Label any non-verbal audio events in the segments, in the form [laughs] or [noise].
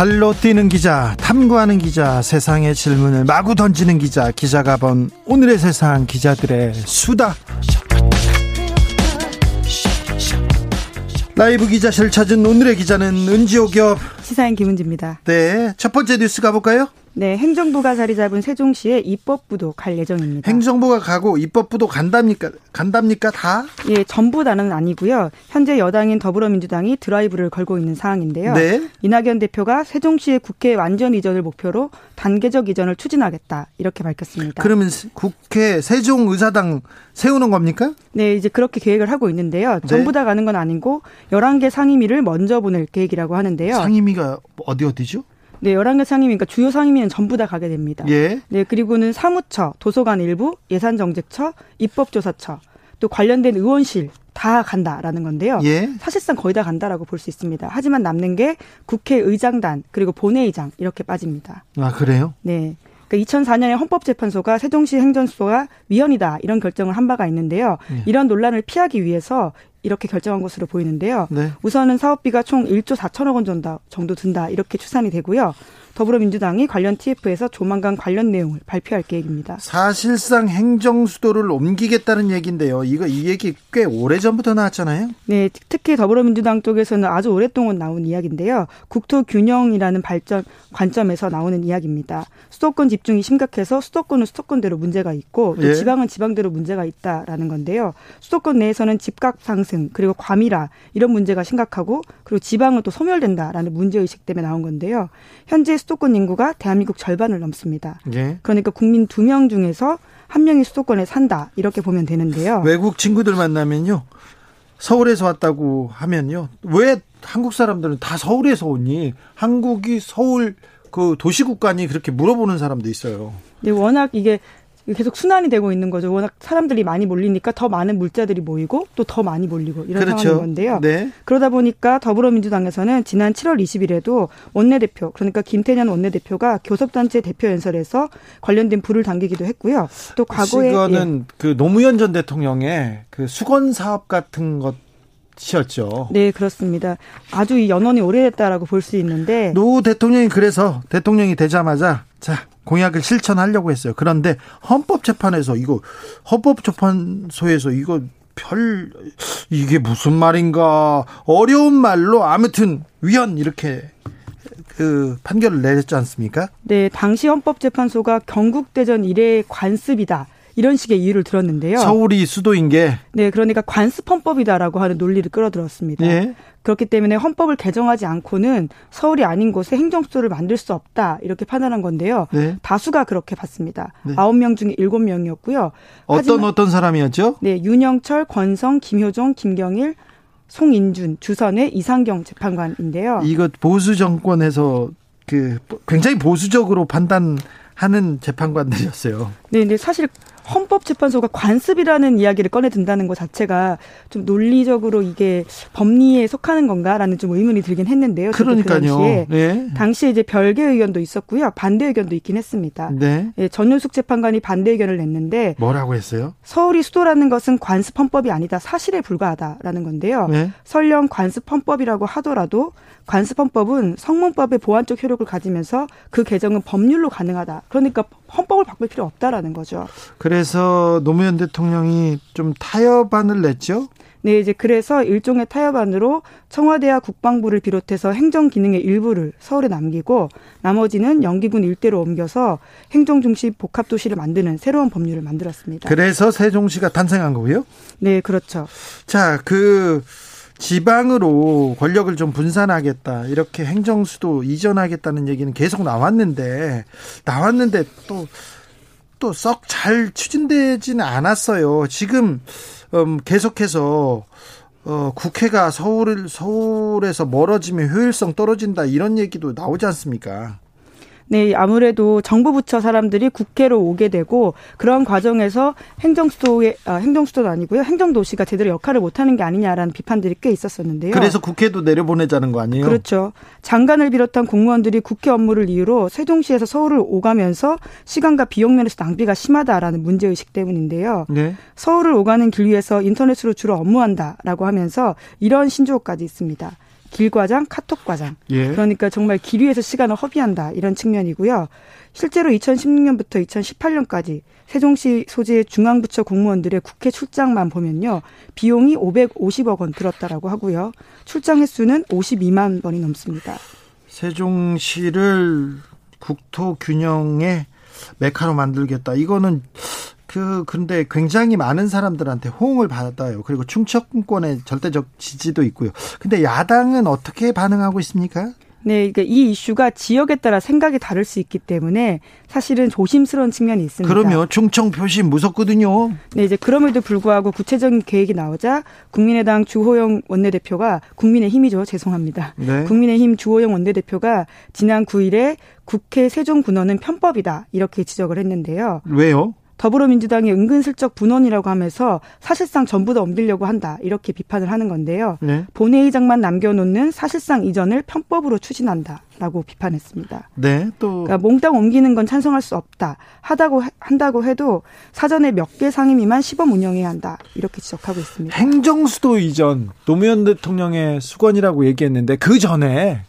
발로 뛰는 기자, 탐구하는 기자, 세상의 질문을 마구 던지는 기자, 기자가 본 오늘의 세상 기자들의 수다. 라이브 기자실 찾은 오늘의 기자는 은지호 기업 시사인 김은지입니다. 네, 첫 번째 뉴스 가볼까요? 네, 행정부가 자리 잡은 세종시에 입법부도 갈 예정입니다. 행정부가 가고 입법부도 간답니까? 간답니까? 다? 예, 전부 다는 아니고요. 현재 여당인 더불어민주당이 드라이브를 걸고 있는 상황인데요. 네. 이낙연 대표가 세종시의 국회 완전 이전을 목표로 단계적 이전을 추진하겠다 이렇게 밝혔습니다. 그러면 국회 세종 의사당 세우는 겁니까? 네, 이제 그렇게 계획을 하고 있는데요. 네. 전부 다 가는 건 아니고 11개 상임위를 먼저 보낼 계획이라고 하는데요. 상임위가 어디 어디죠? 네, 11개 상임위, 그러니까 주요 상임위는 전부 다 가게 됩니다. 예. 네, 그리고는 사무처, 도서관 일부, 예산정책처, 입법조사처, 또 관련된 의원실 다 간다라는 건데요. 예. 사실상 거의 다 간다라고 볼 수 있습니다. 하지만 남는 게 국회의장단 그리고 본회의장 이렇게 빠집니다. 아 그래요? 네. 그러니까 2004년에 헌법재판소가 세종시 행정수가 위헌이다 이런 결정을 한 바가 있는데요. 예. 이런 논란을 피하기 위해서 이렇게 결정한 것으로 보이는데요. 네. 우선은 사업비가 총 1조 4천억 원 정도 든다 이렇게 추산이 되고요. 더불어민주당이 관련 TF에서 조만간 관련 내용을 발표할 계획입니다. 사실상 행정 수도를 옮기겠다는 얘기인데요. 이거 이 얘기 꽤 오래 전부터 나왔잖아요. 네, 특히 더불어민주당 쪽에서는 아주 오랫동안 나온 이야기인데요. 국토 균형이라는 발전 관점에서 나오는 이야기입니다. 수도권 집중이 심각해서 수도권은 수도권대로 문제가 있고 또 예. 지방은 지방대로 문제가 있다라는 건데요. 수도권 내에서는 집값 상승 그리고 과밀화 이런 문제가 심각하고 그리고 지방은 또 소멸된다라는 문제 의식 때문에 나온 건데요. 현재 수도권 인구가 대한민국 절반을 넘습니다. 예. 그러니까 국민 두 명 중에서 한 명이 수도권에 산다 이렇게 보면 되는데요. 외국 친구들 만나면요. 서울에서 왔다고 하면요. 왜 한국 사람들은 다 서울에서 오니? 한국이 서울 그 도시국가니 그렇게 물어보는 사람도 있어요. 네, 워낙 이게 계속 순환이 되고 있는 거죠. 워낙 사람들이 많이 몰리니까 더 많은 물자들이 모이고 또 더 많이 몰리고 이런 그렇죠. 상황인 건데요. 네. 그러다 보니까 더불어민주당에서는 지난 7월 20일에도 원내대표 그러니까 김태년 원내대표가 교섭단체 대표 연설에서 관련된 불을 당기기도 했고요. 또 과거에 이거는 예. 그 노무현 전 대통령의 그 수건 사업 같은 것 이었죠. 네, 그렇습니다. 아주 이 연원이 오래됐다라고 볼 수 있는데 노 대통령이 그래서 대통령이 되자마자 자 공약을 실천하려고 했어요. 그런데 헌법재판에서 이거 헌법재판소에서 이거 별 이게 무슨 말인가 어려운 말로 아무튼 위헌 이렇게 그 판결을 내렸지 않습니까? 네, 당시 헌법재판소가 경국대전 이래 관습이다. 이런 식의 이유를 들었는데요. 서울이 수도인 게 네, 그러니까 관습헌법이다라고 하는 논리를 끌어들었습니다. 예. 그렇기 때문에 헌법을 개정하지 않고는 서울이 아닌 곳에 행정수도를 만들 수 없다 이렇게 판단한 건데요. 네. 다수가 그렇게 봤습니다. 아홉 명 중에 일곱 명이었고요. 어떤 어떤 사람이었죠? 네, 윤영철, 권성, 김효종, 김경일, 송인준, 주선의 이상경 재판관인데요. 이거 보수 정권에서 그 굉장히 보수적으로 판단 하는 재판관들이었어요. 네, 근데 사실 헌법재판소가 관습이라는 이야기를 꺼내 든다는 것 자체가 좀 논리적으로 이게 법리에 속하는 건가라는 좀 의문이 들긴 했는데요. 그 그러니까요. 그 당시에, 네. 당시에 이제 별개 의견도 있었고요. 반대 의견도 있긴 했습니다. 네. 예, 전윤숙 재판관이 반대 의견을 냈는데 뭐라고 했어요? 서울이 수도라는 것은 관습 헌법이 아니다. 사실에 불과하다라는 건데요. 네. 설령 관습 헌법이라고 하더라도 관습 헌법은 성문법의 보완적 효력을 가지면서 그 개정은 법률로 가능하다. 그러니까 헌법을 바꿀 필요 없다라는 거죠. 그래서 노무현 대통령이 좀 타협안을 냈죠. 네, 이제 그래서 일종의 타협안으로 청와대와 국방부를 비롯해서 행정 기능의 일부를 서울에 남기고 나머지는 영기군 일대로 옮겨서 행정 중심 복합 도시를 만드는 새로운 법률을 만들었습니다. 그래서 세종시가 탄생한 거고요? 네, 그렇죠. 자, 그 지방으로 권력을 좀 분산하겠다 이렇게 행정 수도 이전하겠다는 얘기는 계속 나왔는데 나왔는데 또 또 썩 잘 추진되지는 않았어요. 지금 음, 계속해서 어, 국회가 서울을 서울에서 멀어지면 효율성 떨어진다 이런 얘기도 나오지 않습니까? 네, 아무래도 정부 부처 사람들이 국회로 오게 되고 그런 과정에서 행정수도의 아, 행정수도도 아니고요. 행정도시가 제대로 역할을 못 하는 게 아니냐라는 비판들이 꽤 있었었는데요. 그래서 국회도 내려보내자는 거 아니에요? 그렇죠. 장관을 비롯한 공무원들이 국회 업무를 이유로 세종시에서 서울을 오가면서 시간과 비용 면에서 낭비가 심하다라는 문제 의식 때문인데요. 네. 서울을 오가는 길 위에서 인터넷으로 주로 업무한다라고 하면서 이런 신조어까지 있습니다. 길과장, 카톡과장. 예. 그러니까 정말 길 위에서 시간을 허비한다 이런 측면이고요. 실제로 2016년부터 2018년까지 세종시 소재의 중앙부처 공무원들의 국회 출장만 보면요. 비용이 550억 원 들었다라고 하고요. 출장 횟수는 52만 번이 넘습니다. 세종시를 국토 균형의 메카로 만들겠다. 이거는 그 근데 굉장히 많은 사람들한테 호응을 받았다요. 그리고 충청권의 절대적 지지도 있고요. 근데 야당은 어떻게 반응하고 있습니까? 네, 그러니까 이 이슈가 지역에 따라 생각이 다를 수 있기 때문에 사실은 조심스러운 측면이 있습니다. 그러면 충청 표심 무섭거든요. 네, 이제 그럼에도 불구하고 구체적인 계획이 나오자 국민의당 주호영 원내대표가 국민의힘이죠. 죄송합니다. 네. 국민의힘 주호영 원내대표가 지난 9일에 국회 세종군원은 편법이다 이렇게 지적을 했는데요. 왜요? 더불어민주당이 은근슬쩍 분원이라고 하면서 사실상 전부 다 옮기려고 한다 이렇게 비판을 하는 건데요. 네. 본회의장만 남겨놓는 사실상 이전을 편법으로 추진한다라고 비판했습니다. 네, 또 그러니까 몽땅 옮기는 건 찬성할 수 없다. 하다고 한다고 해도 사전에 몇 개 상임위만 시범 운영해야 한다 이렇게 지적하고 있습니다. 행정수도 이전 노무현 대통령의 수건이라고 얘기했는데 그 전에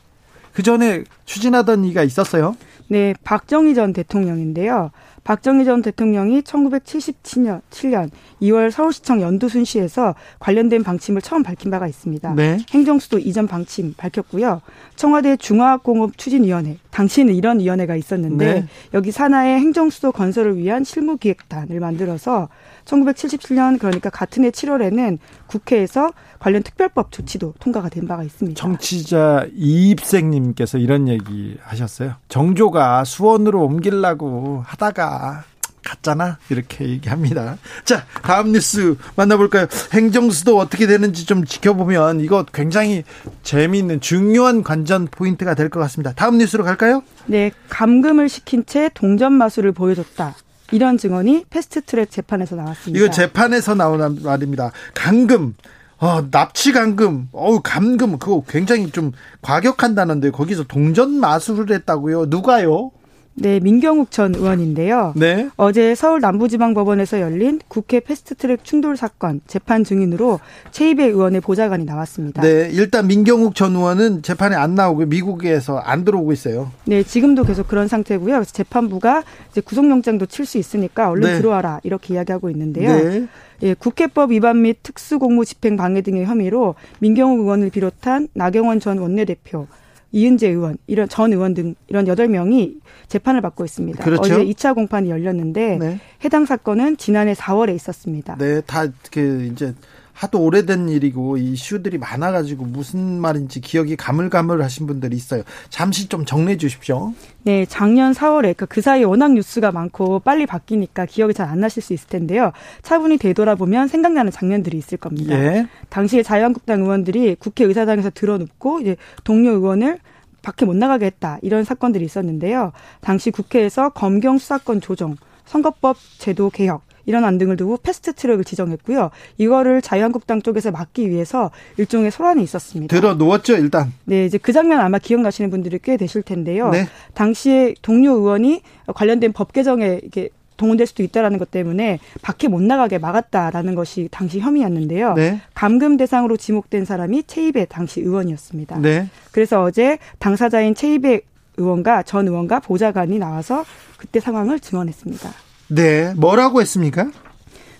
그 전에 추진하던 이가 있었어요? 네, 박정희 전 대통령인데요. 박정희 전 대통령이 1977년 7년 2월 서울시청 연두순시에서 관련된 방침을 처음 밝힌 바가 있습니다. 네. 행정수도 이전 방침 밝혔고요. 청와대 중화공업 추진위원회 당시에는 이런 위원회가 있었는데 네. 여기 산하의 행정수도 건설을 위한 실무기획단을 만들어서 1977년 그러니까 같은 해 7월에는 국회에서 관련 특별법 조치도 통과가 된 바가 있습니다. 정치자 이입생님께서 이런 얘기 하셨어요. 정조가 수원으로 옮기려고 하다가 갔잖아 이렇게 얘기합니다. 자 다음 뉴스 만나볼까요? 행정수도 어떻게 되는지 좀 지켜보면 이거 굉장히 재미있는 중요한 관전 포인트가 될 것 같습니다. 다음 뉴스로 갈까요? 네, 감금을 시킨 채 동전 마술을 보여줬다. 이런 증언이 패스트트랙 재판에서 나왔습니다. 이거 재판에서 나오는 말입니다. 감금. 어, 납치 감금, 어우, 감금, 그거 굉장히 좀 과격한다는데, 거기서 동전 마술을 했다고요? 누가요? 네, 민경욱 전 의원인데요. 네. 어제 서울 남부지방법원에서 열린 국회 패스트트랙 충돌 사건 재판 증인으로 최이배 의원의 보좌관이 나왔습니다. 네, 일단 민경욱 전 의원은 재판에 안 나오고 미국에서 안 들어오고 있어요. 네, 지금도 계속 그런 상태고요. 그래서 재판부가 이제 구속영장도 칠 수 있으니까 얼른 네. 들어와라 이렇게 이야기하고 있는데요. 네. 예, 국회법 위반 및 특수공무 집행 방해 등의 혐의로 민경욱 의원을 비롯한 나경원 전 원내대표, 이은재 의원, 이런 전 의원 등 이런 여덟 명이 재판을 받고 있습니다. 그렇죠? 어제 2차 공판이 열렸는데 네. 해당 사건은 지난해 4월에 있었습니다. 네, 다그 이제 하도 오래된 일이고 이슈들이 많아가지고 무슨 말인지 기억이 가물가물하신 분들이 있어요. 잠시 좀 정리해 주십시오. 네, 작년 4월에 그러니까 그 사이에 워낙 뉴스가 많고 빨리 바뀌니까 기억이 잘 안 나실 수 있을 텐데요. 차분히 되돌아보면 생각나는 장면들이 있을 겁니다. 예. 당시에 자유한국당 의원들이 국회 의사당에서 들어눕고 이제 동료 의원을 밖에 못 나가게 했다 이런 사건들이 있었는데요. 당시 국회에서 검경 수사권 조정, 선거법 제도 개혁 이런 안 등을 두고 패스트 트랙을 지정했고요. 이거를 자유한국당 쪽에서 막기 위해서 일종의 소란이 있었습니다. 들어 놓았죠, 일단. 네, 이제 그 장면 아마 기억나시는 분들이 꽤 되실 텐데요. 네. 당시에 동료 의원이 관련된 법 개정에 이게 동원될 수도 있다라는 것 때문에 밖에 못 나가게 막았다라는 것이 당시 혐의였는데요. 네. 감금 대상으로 지목된 사람이 최이배 당시 의원이었습니다. 네. 그래서 어제 당사자인 최이배 의원과 전 의원과 보좌관이 나와서 그때 상황을 증언했습니다. 네, 뭐라고 했습니까?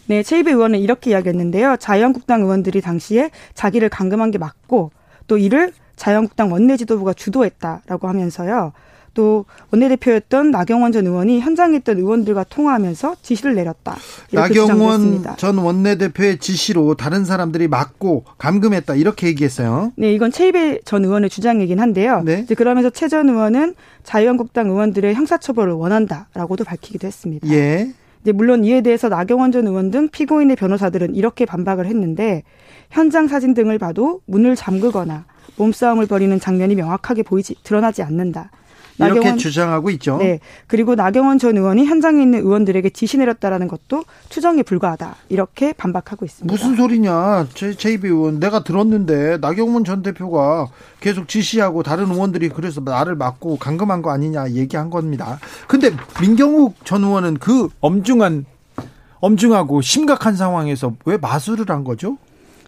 네, 최이배 의원은 이렇게 이야기했는데요. 자유한국당 의원들이 당시에 자기를 감금한 게 맞고 또 이를 자유한국당 원내 지도부가 주도했다라고 하면서요. 또 원내대표였던 나경원 전 의원이 현장에 있던 의원들과 통화하면서 지시를 내렸다. 나경원 전 원내대표의 지시로 다른 사람들이 막고 감금했다 이렇게 얘기했어요. 네, 이건 최이배 전 의원의 주장이긴 한데요. 네. 이제 그러면서 최 전 의원은 자유한국당 의원들의 형사처벌을 원한다라고도 밝히기도 했습니다. 예. 이제 물론 이에 대해서 나경원 전 의원 등 피고인의 변호사들은 이렇게 반박을 했는데 현장 사진 등을 봐도 문을 잠그거나 몸싸움을 벌이는 장면이 명확하게 보이지 드러나지 않는다. 이렇게 나경원, 주장하고 있죠. 네. 그리고 나경원 전 의원이 현장에 있는 의원들에게 지시 내렸다라는 것도 추정에 불과하다. 이렇게 반박하고 있습니다. 무슨 소리냐? 제, 제이비 의원 내가 들었는데 나경원 전 대표가 계속 지시하고 다른 의원들이 그래서 나를 막고 감금한 거 아니냐 얘기한 겁니다. 근데 민경욱 전 의원은 그 엄중한 엄중하고 심각한 상황에서 왜 마술을 한 거죠?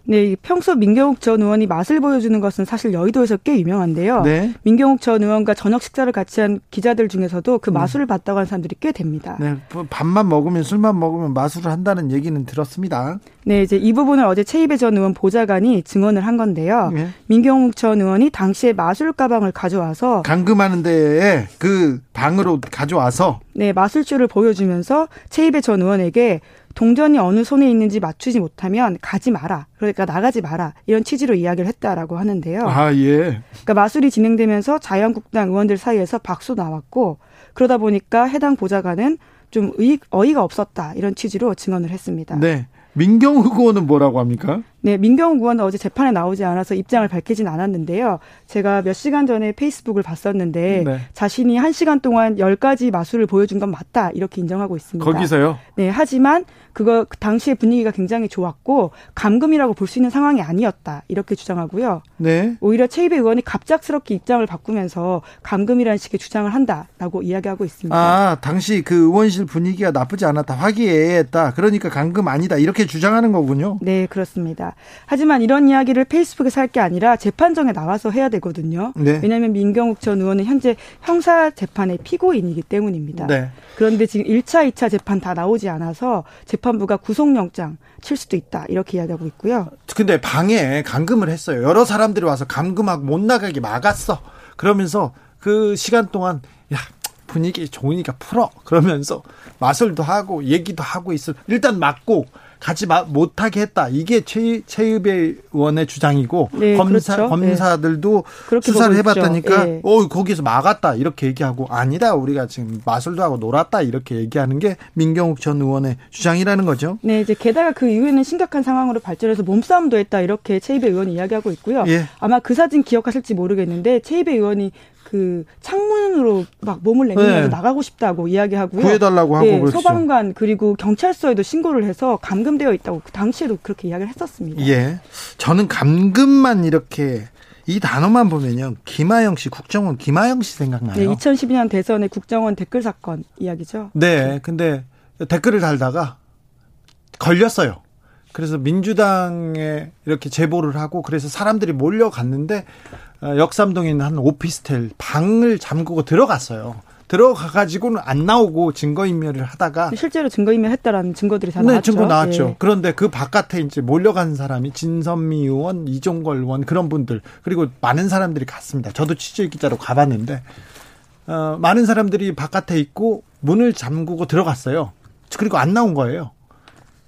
네, 평소 민경욱 전 의원이 맛을 보여주는 것은 사실 여의도에서 꽤 유명한데요. 네. 민경욱 전 의원과 저녁 식사를 같이 한 기자들 중에서도 그 음. 마술을 봤다고 하는 사람들이 꽤 됩니다. 네, 뭐 밥만 먹으면 술만 먹으면 마술을 한다는 얘기는 들었습니다. 네, 이제 이 부분을 어제 최이배 전 의원 보좌관이 증언을 한 건데요. 네. 민경욱 전 의원이 당시에 마술 가방을 가져와서 감금하는 데에 그 방으로 가져와서 네, 마술쇼를 보여주면서 최이배 전 의원에게 동전이 어느 손에 있는지 맞추지 못하면 가지 마라. 그러니까 나가지 마라. 이런 취지로 이야기를 했다라고 하는데요. 아, 예. 그러니까 마술이 진행되면서 자유한국당 의원들 사이에서 박수 나왔고 그러다 보니까 해당 보좌관은 좀 의, 어이가 없었다. 이런 취지로 증언을 했습니다. 네. 민경욱 의원은 [laughs] 뭐라고 합니까? 네, 민경욱 의원은 어제 재판에 나오지 않아서 입장을 밝히진 않았는데요. 제가 몇 시간 전에 페이스북을 봤었는데 네. 자신이 한 시간 동안 열 가지 마술을 보여준 건 맞다 이렇게 인정하고 있습니다. 거기서요? 네, 하지만 그거 그 당시의 분위기가 굉장히 좋았고 감금이라고 볼 수 있는 상황이 아니었다 이렇게 주장하고요. 네. 오히려 최이배 의원이 갑작스럽게 입장을 바꾸면서 감금이라는 식의 주장을 한다라고 이야기하고 있습니다. 아, 당시 그 의원실 분위기가 나쁘지 않았다, 화기애애했다. 그러니까 감금 아니다 이렇게 주장하는 거군요. 네, 그렇습니다. 하지만 이런 이야기를 페이스북에서 할 게 아니라 재판정에 나와서 해야 되거든요. 네. 왜냐하면 민경욱 전 의원은 현재 형사 재판의 피고인이기 때문입니다. 네. 그런데 지금 1차, 2차 재판 다 나오지 않아서 재판부가 구속영장 칠 수도 있다 이렇게 이야기하고 있고요. 근데 방에 감금을 했어요. 여러 사람들이 와서 감금하고 못 나가게 막았어. 그러면서 그 시간 동안 야 분위기 좋으니까 풀어 그러면서 마술도 하고 얘기도 하고 있어 일단 맞고 가지 못하게 했다. 이게 최, 최의배 의원의 주장이고 네, 검사 그렇죠. 검사들도 네. 수사를 해봤다니까 네. 어 거기서 막았다 이렇게 얘기하고 아니다 우리가 지금 마술도 하고 놀았다 이렇게 얘기하는 게 민경욱 전 의원의 주장이라는 거죠. 네 이제 게다가 그 이후에는 심각한 상황으로 발전해서 몸싸움도 했다 이렇게 최의배 의원이 이야기하고 있고요. 예. 아마 그 사진 기억하실지 모르겠는데 최의배 의원이 그 창문으로 막 몸을 내밀면서 네. 나가고 싶다고 이야기하고요. 구해달라고 하고 네, 그렇죠. 소방관 그리고 경찰서에도 신고를 해서 감금되어 있다고 그 당시에도 그렇게 이야기를 했었습니다. 예, 저는 감금만 이렇게 이 단어만 보면요. 김하영 씨, 국정원 김하영 씨 생각나요. 네, 2012년 대선의 국정원 댓글 사건 이야기죠. 네, 근데 댓글을 달다가 걸렸어요. 그래서 민주당에 이렇게 제보를 하고 그래서 사람들이 몰려갔는데 어, 역삼동에 있는 한 오피스텔 방을 잠그고 들어갔어요. 들어가 가지고는 안 나오고 증거 인멸을 하다가 실제로 증거 인멸했다라는 증거들이 다 네, 나왔죠. 증거 나왔죠. 예. 그런데 그 바깥에 이제 몰려간 사람이 진선미 의원, 이종걸 의원 그런 분들 그리고 많은 사람들이 갔습니다. 저도 취재 기자로 가봤는데 어, 많은 사람들이 바깥에 있고 문을 잠그고 들어갔어요. 그리고 안 나온 거예요.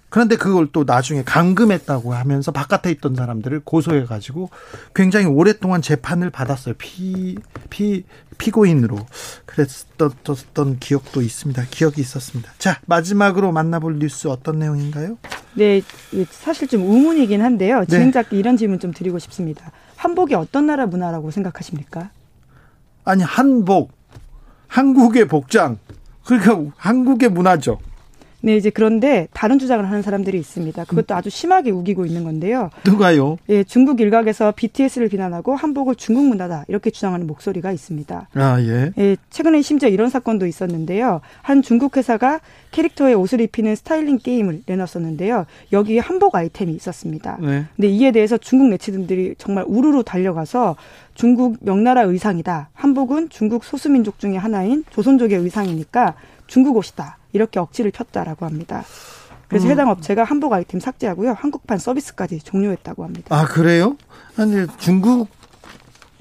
그런데 그걸 또 나중에 감금했다고 하면서 바깥에 있던 사람들을 고소해 가지고 굉장히 오랫동안 재판을 받았어요. 피, 피, 피고인으로. 그랬던 기억도 있습니다. 기억이 있었습니다. 자, 마지막으로 만나볼 뉴스 어떤 내용인가요? 네, 사실 좀 의문이긴 한데요. 네. 진행자께 네. 이런 질문 좀 드리고 싶습니다. 한복이 어떤 나라 문화라고 생각하십니까? 아니, 한복. 한국의 복장. 그러니까 한국의 문화죠. 네, 이제 그런데 다른 주장을 하는 사람들이 있습니다. 그것도 아주 심하게 우기고 있는 건데요. 누가요? 예, 중국 일각에서 BTS를 비난하고 한복을 중국 문화다 이렇게 주장하는 목소리가 있습니다. 아, 예. 예, 최근에 심지어 이런 사건도 있었는데요. 한 중국 회사가 캐릭터의 옷을 입히는 스타일링 게임을 내놨었는데요. 여기에 한복 아이템이 있었습니다. 네. 근데 이에 대해서 중국 네티즌들이 정말 우르르 달려가서 중국 명나라 의상이다. 한복은 중국 소수민족 중의 하나인 조선족의 의상이니까 중국 옷이다. 이렇게 억지를 폈다라고 합니다. 그래서 음. 해당 업체가 한복 아이템 삭제하고요. 한국판 서비스까지 종료했다고 합니다. 아, 그래요? 아니, 중국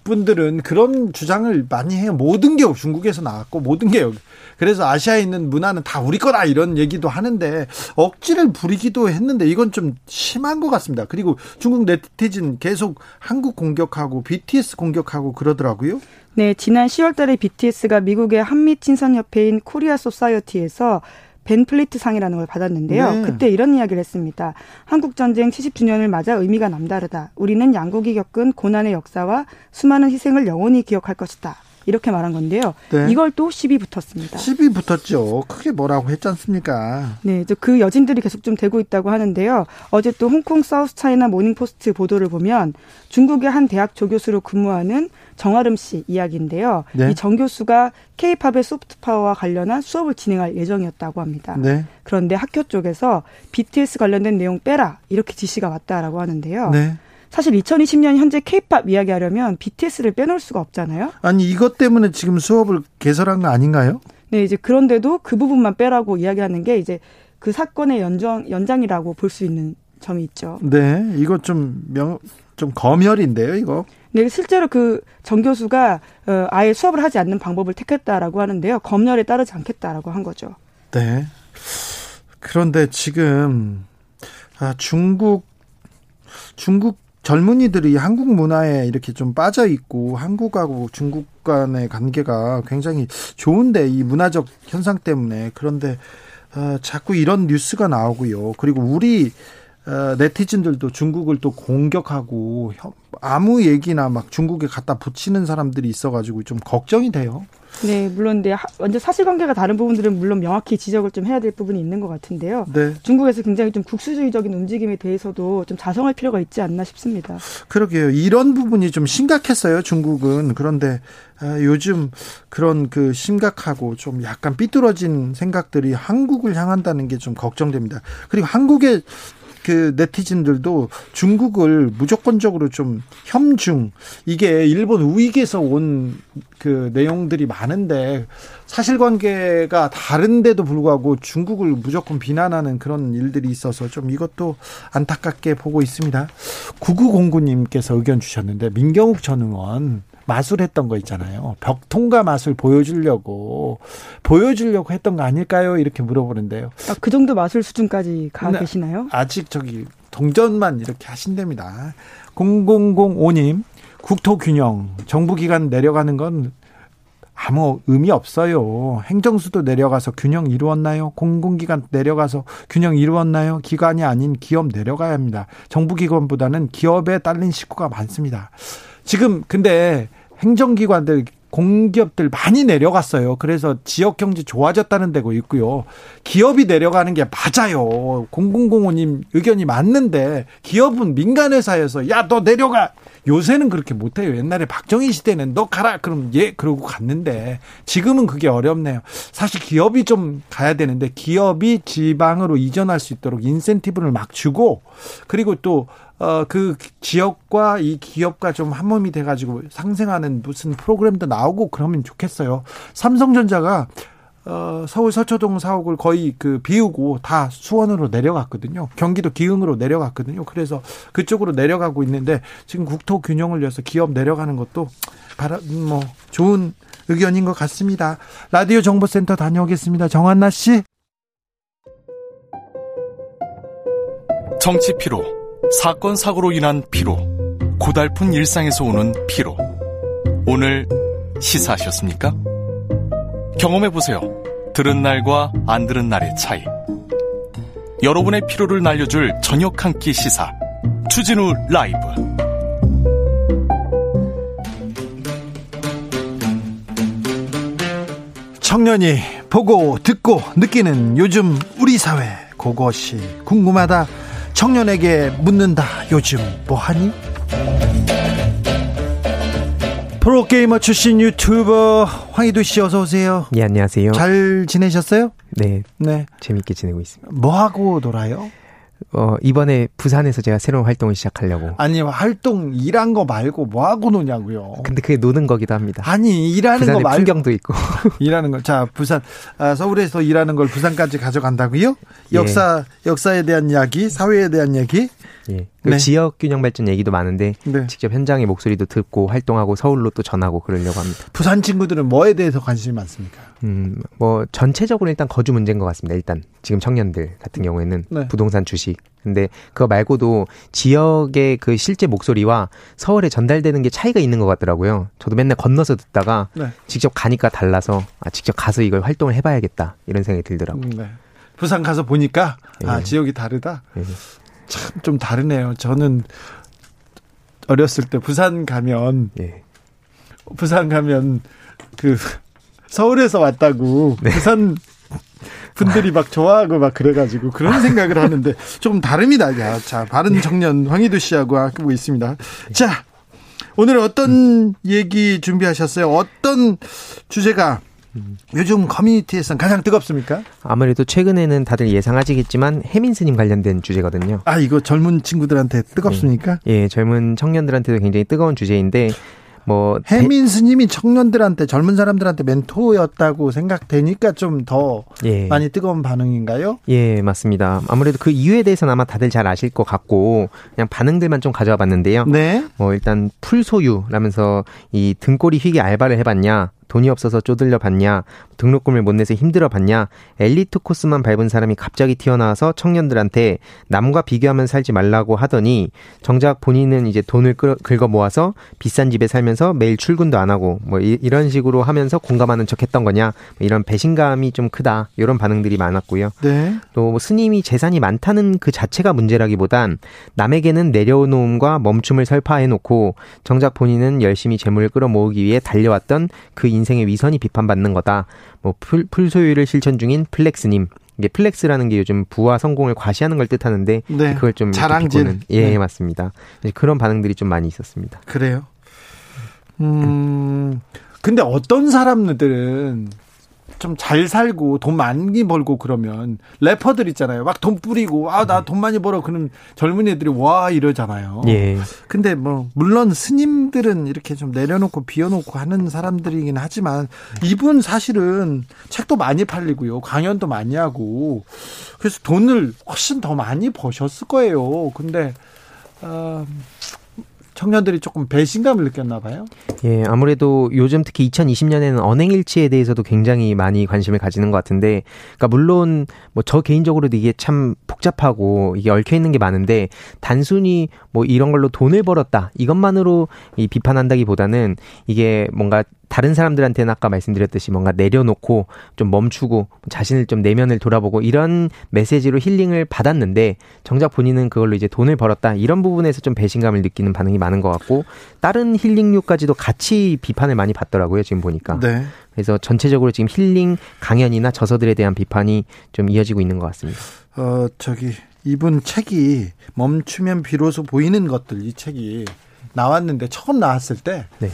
분들은 그런 주장을 많이 해요. 모든 게 중국에서 나왔고 모든 게 여기. 그래서 아시아에 있는 문화는 다 우리 거다 이런 얘기도 하는데 억지를 부리기도 했는데 이건 좀 심한 것 같습니다. 그리고 중국 네티즌 계속 한국 공격하고 BTS 공격하고 그러더라고요. 네, 지난 10월 달에 BTS가 미국의 한미 친선 협회인 코리아 소사이어티에서 밴플리트 상이라는 걸 받았는데요. 네. 그때 이런 이야기를 했습니다. 한국 전쟁 70주년을 맞아 의미가 남다르다. 우리는 양국이 겪은 고난의 역사와 수많은 희생을 영원히 기억할 것이다. 이렇게 말한 건데요. 네. 이걸 또 시비 붙었습니다. 시비 붙었죠. 크게 뭐라고 했지 않습니까? 네, 그 여진들이 계속 좀 되고 있다고 하는데요. 어제 또 홍콩 사우스 차이나 모닝포스트 보도를 보면 중국의 한 대학 조교수로 근무하는 정아름 씨 이야기인데요. 네. 이정 교수가 케이팝의 소프트 파워와 관련한 수업을 진행할 예정이었다고 합니다. 네. 그런데 학교 쪽에서 BTS 관련된 내용 빼라 이렇게 지시가 왔다라고 하는데요. 네. 사실 2020년 현재 케이팝 이야기하려면 BTS를 빼놓을 수가 없잖아요. 아니 이것 때문에 지금 수업을 개설한 거 아닌가요? 네, 이제 그런데도 그 부분만 빼라고 이야기하는 게 이제 그 사건의 연장 연장이라고 볼 수 있는 점이 있죠. 네, 이거 좀 명, 좀 검열인데요, 이거. 네, 실제로 그 정 교수가 어, 아예 수업을 하지 않는 방법을 택했다라고 하는데요. 검열에 따르지 않겠다라고 한 거죠. 네. 그런데 지금 아, 중국 중국 젊은이들이 한국 문화에 이렇게 좀 빠져 있고 한국하고 중국 간의 관계가 굉장히 좋은데 이 문화적 현상 때문에 그런데 어, 자꾸 이런 뉴스가 나오고요. 그리고 우리 어, 네티즌들도 중국을 또 공격하고 아무 얘기나 막 중국에 갖다 붙이는 사람들이 있어가지고 좀 걱정이 돼요. 네, 물론 네, 완전 사실관계가 다른 부분들은 물론 명확히 지적을 좀 해야 될 부분이 있는 것 같은데요. 네. 중국에서 굉장히 좀 국수주의적인 움직임에 대해서도 좀 자성할 필요가 있지 않나 싶습니다. 그러게요. 이런 부분이 좀 심각했어요. 중국은 그런데 아, 요즘 그런 그 심각하고 좀 약간 삐뚤어진 생각들이 한국을 향한다는 게 좀 걱정됩니다. 그리고 한국의 그 네티즌들도 중국을 무조건적으로 좀 혐중 이게 일본 우익에서 온 그 내용들이 많은데 사실관계가 다른데도 불구하고 중국을 무조건 비난하는 그런 일들이 있어서 좀 이것도 안타깝게 보고 있습니다. 9909님께서 의견 주셨는데 민경욱 전 의원 마술했던 거 있잖아요. 벽 통과 마술 보여주려고 보여주려고 했던 거 아닐까요? 이렇게 물어보는데요. 아, 그 정도 마술 수준까지 가 계시나요? 아직 저기 동전만 이렇게 하신답니다. 0005님 국토균형 정부기관 내려가는 건 아무 의미 없어요. 행정수도 내려가서 균형 이루었나요? 공공기관 내려가서 균형 이루었나요? 기관이 아닌 기업 내려가야 합니다. 정부기관보다는 기업에 딸린 식구가 많습니다. 지금 근데 행정기관들 공기업들 많이 내려갔어요. 그래서 지역 경제 좋아졌다는 데고 있고요. 기업이 내려가는 게 맞아요. 공공공원님 의견이 맞는데 기업은 민간회사여서 야 너 내려가. 요새는 그렇게 못해요. 옛날에 박정희 시대는 너 가라. 그럼 예 그러고 갔는데 지금은 그게 어렵네요. 사실 기업이 좀 가야 되는데 기업이 지방으로 이전할 수 있도록 인센티브를 막 주고 그리고 또 어, 그 지역과 이 기업과 좀 한 몸이 돼가지고 상생하는 무슨 프로그램도 나오고 그러면 좋겠어요. 삼성전자가 어, 서울 서초동 사옥을 거의 그 비우고 다 수원으로 내려갔거든요. 경기도 기흥으로 내려갔거든요. 그래서 그쪽으로 내려가고 있는데 지금 국토 균형을 위해서 기업 내려가는 것도 바라, 뭐 좋은 의견인 것 같습니다. 라디오 정보센터 다녀오겠습니다. 정한나 씨. 정치 피로. 사건 사고로 인한 피로, 고달픈 일상에서 오는 피로. 오늘 시사하셨습니까? 경험해 보세요. 들은 날과 안 들은 날의 차이. 여러분의 피로를 날려줄 저녁 한 끼 시사. 추진우 라이브. 청년이 보고 듣고 느끼는 요즘 우리 사회 그것이 궁금하다. 청년에게 묻는다. 요즘 뭐하니? 프로게이머 출신 유튜버 황희도 씨 어서 오세요. 네, 안녕하세요. 잘 지내셨어요? 네. 네. 재밌게 지내고 있습니다. 뭐 하고 놀아요? 어, 이번에 부산에서 제가 새로운 활동을 시작하려고. 아니, 활동 일한 거 말고 뭐 하고 노냐고요. 근데 그게 노는 거기도 합니다. 아니, 일하는 거 말고 풍경도 있고. [laughs] 일하는 거. 자, 부산 아, 서울에서 일하는 걸 부산까지 가져간다고요? 역사 예. 역사에 대한 이야기, 사회에 대한 얘기? 예. 그 네. 지역 균형 발전 얘기도 많은데 네. 직접 현장의 목소리도 듣고 활동하고 서울로 또 전하고 그러려고 합니다. 부산 친구들은 뭐에 대해서 관심이 많습니까? 음, 뭐 전체적으로 일단 거주 문제인 것 같습니다. 일단 지금 청년들 같은 경우에는 네. 부동산 주식. 근데 그거 말고도 지역의 그 실제 목소리와 서울에 전달되는 게 차이가 있는 것 같더라고요. 저도 맨날 건너서 듣다가 네. 직접 가니까 달라서 아, 직접 가서 이걸 활동을 해봐야겠다 이런 생각이 들더라고요. 음, 네. 부산 가서 보니까 아 네. 지역이 다르다. 네. 참 좀 다르네요. 저는 어렸을 때 부산 가면 예. 부산 가면 그 서울에서 왔다고 네. 부산 분들이 막 좋아하고 막 그래가지고 그런 생각을 하는데 조금 다릅니다. 야, 자, 바른 청년 황희도 씨하고 하고 있습니다. 자, 오늘 어떤 얘기 준비하셨어요? 어떤 주제가 요즘 커뮤니티에서는 가장 뜨겁습니까? 아무래도 최근에는 다들 예상하시겠지만 해민 스님 관련된 주제거든요. 아, 이거 젊은 친구들한테 뜨겁습니까? 예, 예 젊은 청년들한테도 굉장히 뜨거운 주제인데 뭐 해민 스님이 청년들한테 젊은 사람들한테 멘토였다고 생각되니까 좀더 예. 많이 뜨거운 반응인가요? 예, 맞습니다. 아무래도 그 이유에 대해서는 아마 다들 잘 아실 것 같고 그냥 반응들만 좀 가져와 봤는데요. 네. 뭐 일단 풀소유라면서 이 등골이 휘게 알바를 해봤냐 돈이 없어서 쪼들려 봤냐, 등록금을 못 내서 힘들어 봤냐, 엘리트 코스만 밟은 사람이 갑자기 튀어나와서 청년들한테 남과 비교하면 살지 말라고 하더니 정작 본인은 이제 돈을 긁어 모아서 비싼 집에 살면서 매일 출근도 안 하고 뭐 이, 런 식으로 하면서 공감하는 척 했던 거냐, 뭐 이런 배신감이 좀 크다, 이런 반응들이 많았고요. 네. 또 뭐 스님이 재산이 많다는 그 자체가 문제라기보단 남에게는 내려놓음과 멈춤을 설파해 놓고 정작 본인은 열심히 재물을 끌어 모으기 위해 달려왔던 그 인생의 위선이 비판받는 거다. 뭐 full, full 소유를 실천 중인 flex님. 이게 flex라는 게 요즘 부와 성공을 과시하는 걸 뜻하는데 네. 그걸 좀 자랑질 예 네. 맞습니다. 그런 반응들이 좀 많이 있었습니다. 그래요. 음 근데 어떤 사람들은 좀 잘 살고 돈 많이 벌고 그러면 래퍼들 있잖아요. 막 돈 뿌리고 아 나 돈 많이 벌어 그럼 젊은 애들이 와 이러잖아요. 예. 근데 뭐 물론 스님들은 이렇게 좀 내려놓고 비워놓고 하는 사람들이긴 하지만 이분 사실은 책도 많이 팔리고요. 강연도 많이 하고 그래서 돈을 훨씬 더 많이 버셨을 거예요. 근데 어, 청년들이 조금 배신감을 느꼈나 봐요. 예, 아무래도 요즘 특히 2020년에는 언행 일치에 대해서도 굉장히 많이 관심을 가지는 것 같은데, 그러니까 물론 뭐 저 개인적으로도 이게 참 복잡하고 이게 얽혀 있는 게 많은데 단순히 뭐 이런 걸로 돈을 벌었다 이것만으로 이 비판한다기보다는 이게 뭔가 다른 사람들한테는 아까 말씀드렸듯이 뭔가 내려놓고 좀 멈추고 자신을 좀 내면을 돌아보고 이런 메시지로 힐링을 받았는데 정작 본인은 그걸로 이제 돈을 벌었다 이런 부분에서 좀 배신감을 느끼는 반응이 많은 것 같고 다른 힐링류까지도 같이 비판을 많이 받더라고요 지금 보니까 네. 그래서 전체적으로 지금 힐링 강연이나 저서들에 대한 비판이 좀 이어지고 있는 것 같습니다. 어 저기 이분 책이 멈추면 비로소 보이는 것들 이 책이 나왔는데 처음 나왔을 때. 네.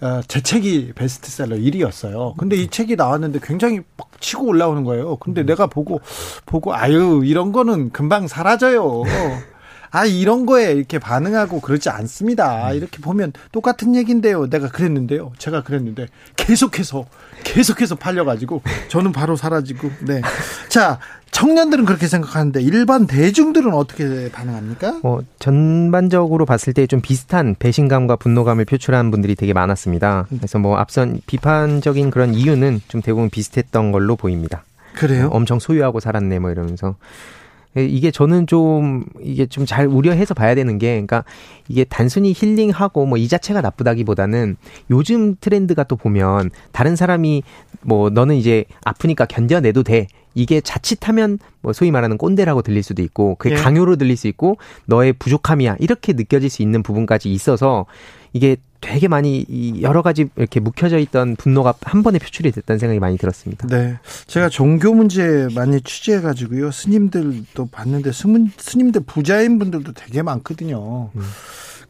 어, 제 책이 베스트셀러 1위였어요. 근데 이 책이 나왔는데 굉장히 막 치고 올라오는 거예요. 근데 음. 내가 보고 보고 아유 이런 거는 금방 사라져요. [laughs] 아 이런 거에 이렇게 반응하고 그러지 않습니다. 음. 이렇게 보면 똑같은 얘기인데요. 내가 그랬는데요. 제가 그랬는데 계속해서 계속해서 팔려가지고 저는 바로 사라지고 네. [laughs] 자 청년들은 그렇게 생각하는데 일반 대중들은 어떻게 반응합니까? 어, 전반적으로 봤을 때 좀 비슷한 배신감과 분노감을 표출한 분들이 되게 많았습니다. 그래서 뭐 앞선 비판적인 그런 이유는 좀 대부분 비슷했던 걸로 보입니다. 그래요? 어, 엄청 소유하고 살았네 뭐 이러면서 예, 이게 저는 좀 이게 좀 잘 우려해서 봐야 되는 게 그러니까 이게 단순히 힐링하고 뭐 이 자체가 나쁘다기보다는 요즘 트렌드가 또 보면 다른 사람이 뭐 너는 이제 아프니까 견뎌내도 돼 이게 자칫하면 뭐 소위 말하는 꼰대라고 들릴 수도 있고 그게 예. 강요로 들릴 수 있고 너의 부족함이야 이렇게 느껴질 수 있는 부분까지 있어서 이게 되게 많이 여러 가지 이렇게 묵혀져 있던 분노가 한 번에 표출이 됐다는 생각이 많이 들었습니다. 네. 제가 종교 문제 많이 취재해 가지고요. 스님들도 봤는데 스님들 부자인 분들도 되게 많거든요. 음.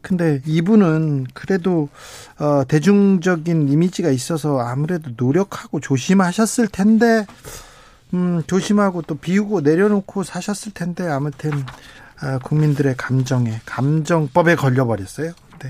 근데 이분은 그래도 어 대중적인 이미지가 있어서 아무래도 노력하고 조심하셨을 텐데 음, 조심하고 또 비우고 내려놓고 사셨을 텐데 아무튼 아, 국민들의 감정에 감정법에 걸려버렸어요. 네.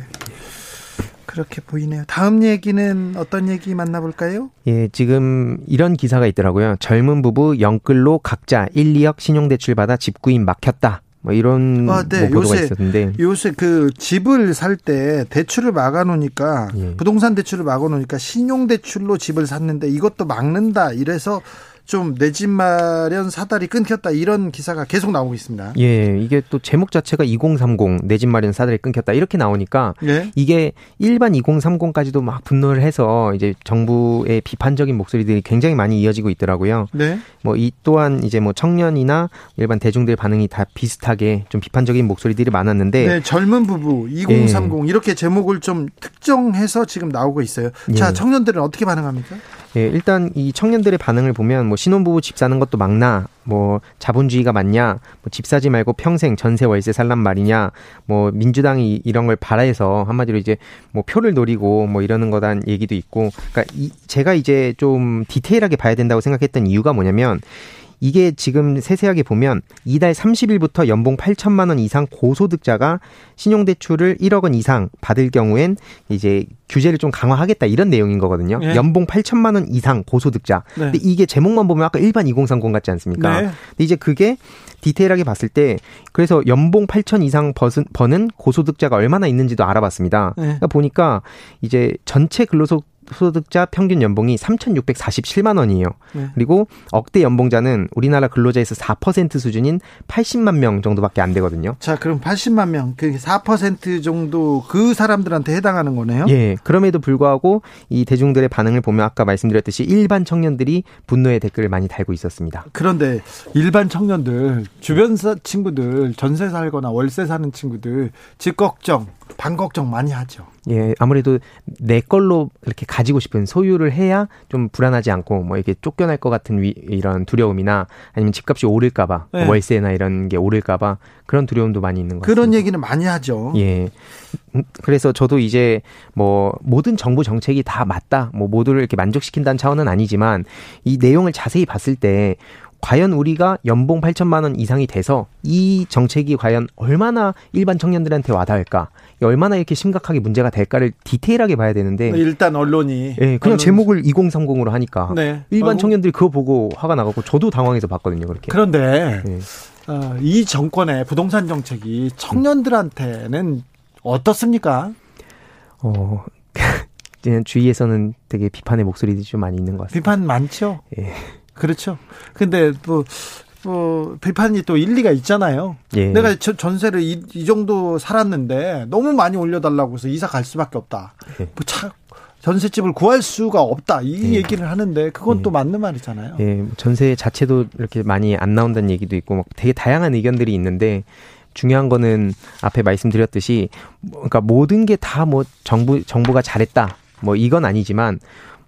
그렇게 보이네요. 다음 얘기는 어떤 얘기 만나볼까요? 예, 지금 이런 기사가 있더라고요. 젊은 부부 영끌로 각자 1, 2억 신용대출 받아 집구인 막혔다. 뭐 이런 아, 네. 뭐 보도가 요새, 있었는데 요새 그 집을 살 때 대출을 막아 놓으니까 예. 부동산 대출을 막아 놓으니까 신용 대출로 집을 샀는데 이것도 막는다 이래서 좀 내 집 마련 사다리 끊겼다 이런 기사가 계속 나오고 있습니다. 예, 이게 또 제목 자체가 2030 내 집 마련 사다리 끊겼다 이렇게 나오니까 예? 이게 일반 2030까지도 막 분노를 해서 이제 정부의 비판적인 목소리들이 굉장히 많이 이어지고 있더라고요. 네. 뭐 이 또한 이제 뭐 청년이나 일반 대중들 반응이 다 비슷하게 좀 비판적인 목소리들이 많았는데 네, 젊은 부부 2030 예. 이렇게 제목을 좀 특정해서 지금 나오고 있어요. 자, 예. 청년들은 어떻게 반응합니까? 예, 일단 이 청년들의 반응을 보면 뭐 신혼부부 집 사는 것도 막나, 뭐 자본주의가 맞냐, 뭐 집 사지 말고 평생 전세 월세 살란 말이냐, 뭐 민주당이 이런 걸 바라해서 한마디로 이제 뭐 표를 노리고 뭐 이러는 거란 얘기도 있고, 그러니까 이 제가 이제 좀 디테일하게 봐야 된다고 생각했던 이유가 뭐냐면 이게 지금 세세하게 보면 이달 30일부터 연봉 8천만 원 이상 고소득자가 신용대출을 1억 원 이상 받을 경우엔 이제 규제를 좀 강화하겠다 이런 내용인 거거든요. 네. 연봉 8천만 원 이상 고소득자. 네. 근데 이게 제목만 보면 아까 일반 2030 같지 않습니까? 네. 근데 이제 그게 디테일하게 봤을 때 그래서 연봉 8천 이상 버는 고소득자가 얼마나 있는지도 알아봤습니다. 네. 그러니까 보니까 이제 전체 근로소 소득자 평균 연봉이 3,647만 원이에요. 네. 그리고 억대 연봉자는 우리나라 근로자에서 4% 수준인 80만 명 정도밖에 안 되거든요. 자, 그럼 80만 명, 그4% 정도 그 사람들한테 해당하는 거네요? 예. 그럼에도 불구하고 이 대중들의 반응을 보면 아까 말씀드렸듯이 일반 청년들이 분노의 댓글을 많이 달고 있었습니다. 그런데 일반 청년들, 주변 친구들, 전세 살거나 월세 사는 친구들 집 걱정, 방 걱정 많이 하죠. 예, 아무래도 내 걸로 이렇게 가지고 싶은 소유를 해야 좀 불안하지 않고 뭐 이렇게 쫓겨날 것 같은 위, 이런 두려움이나 아니면 집값이 오를까봐 네. 월세나 이런 게 오를까봐 그런 두려움도 많이 있는 것 같습니다. 그런 얘기는 많이 하죠. 예. 음, 그래서 저도 이제 뭐 모든 정부 정책이 다 맞다, 뭐 모두를 이렇게 만족시킨다는 차원은 아니지만 이 내용을 자세히 봤을 때 과연 우리가 연봉 8천만 원 이상이 돼서 이 정책이 과연 얼마나 일반 청년들한테 와닿을까? 얼마나 이렇게 심각하게 문제가 될까를 디테일하게 봐야 되는데 네, 일단 언론이 예, 그냥 언론... 제목을 2030으로 하니까 네. 일반 어, 청년들이 그거 보고 화가 나갖고 저도 당황해서 봤거든요 그렇게. 그런데 네. 어, 이 정권의 부동산 정책이 청년들한테는 어떻습니까? 어. [laughs] 주위에서는 되게 비판의 목소리들이 좀 많이 있는 것 같습니다. 비판 많죠? 예. 그렇죠. 근데 또 어, 비판이 또 일리가 있잖아요. 예. 내가 저, 전세를 이, 이, 정도 살았는데 너무 많이 올려달라고 해서 이사 갈 수밖에 없다. 예. 뭐 차, 전세집을 구할 수가 없다. 이 예. 얘기를 하는데 그건 예. 또 맞는 말이잖아요. 예, 뭐 전세 자체도 이렇게 많이 안 나온다는 얘기도 있고 막 되게 다양한 의견들이 있는데 중요한 거는 앞에 말씀드렸듯이 뭐, 그러니까 모든 게 다 뭐 정부 정부가 잘했다. 뭐 이건 아니지만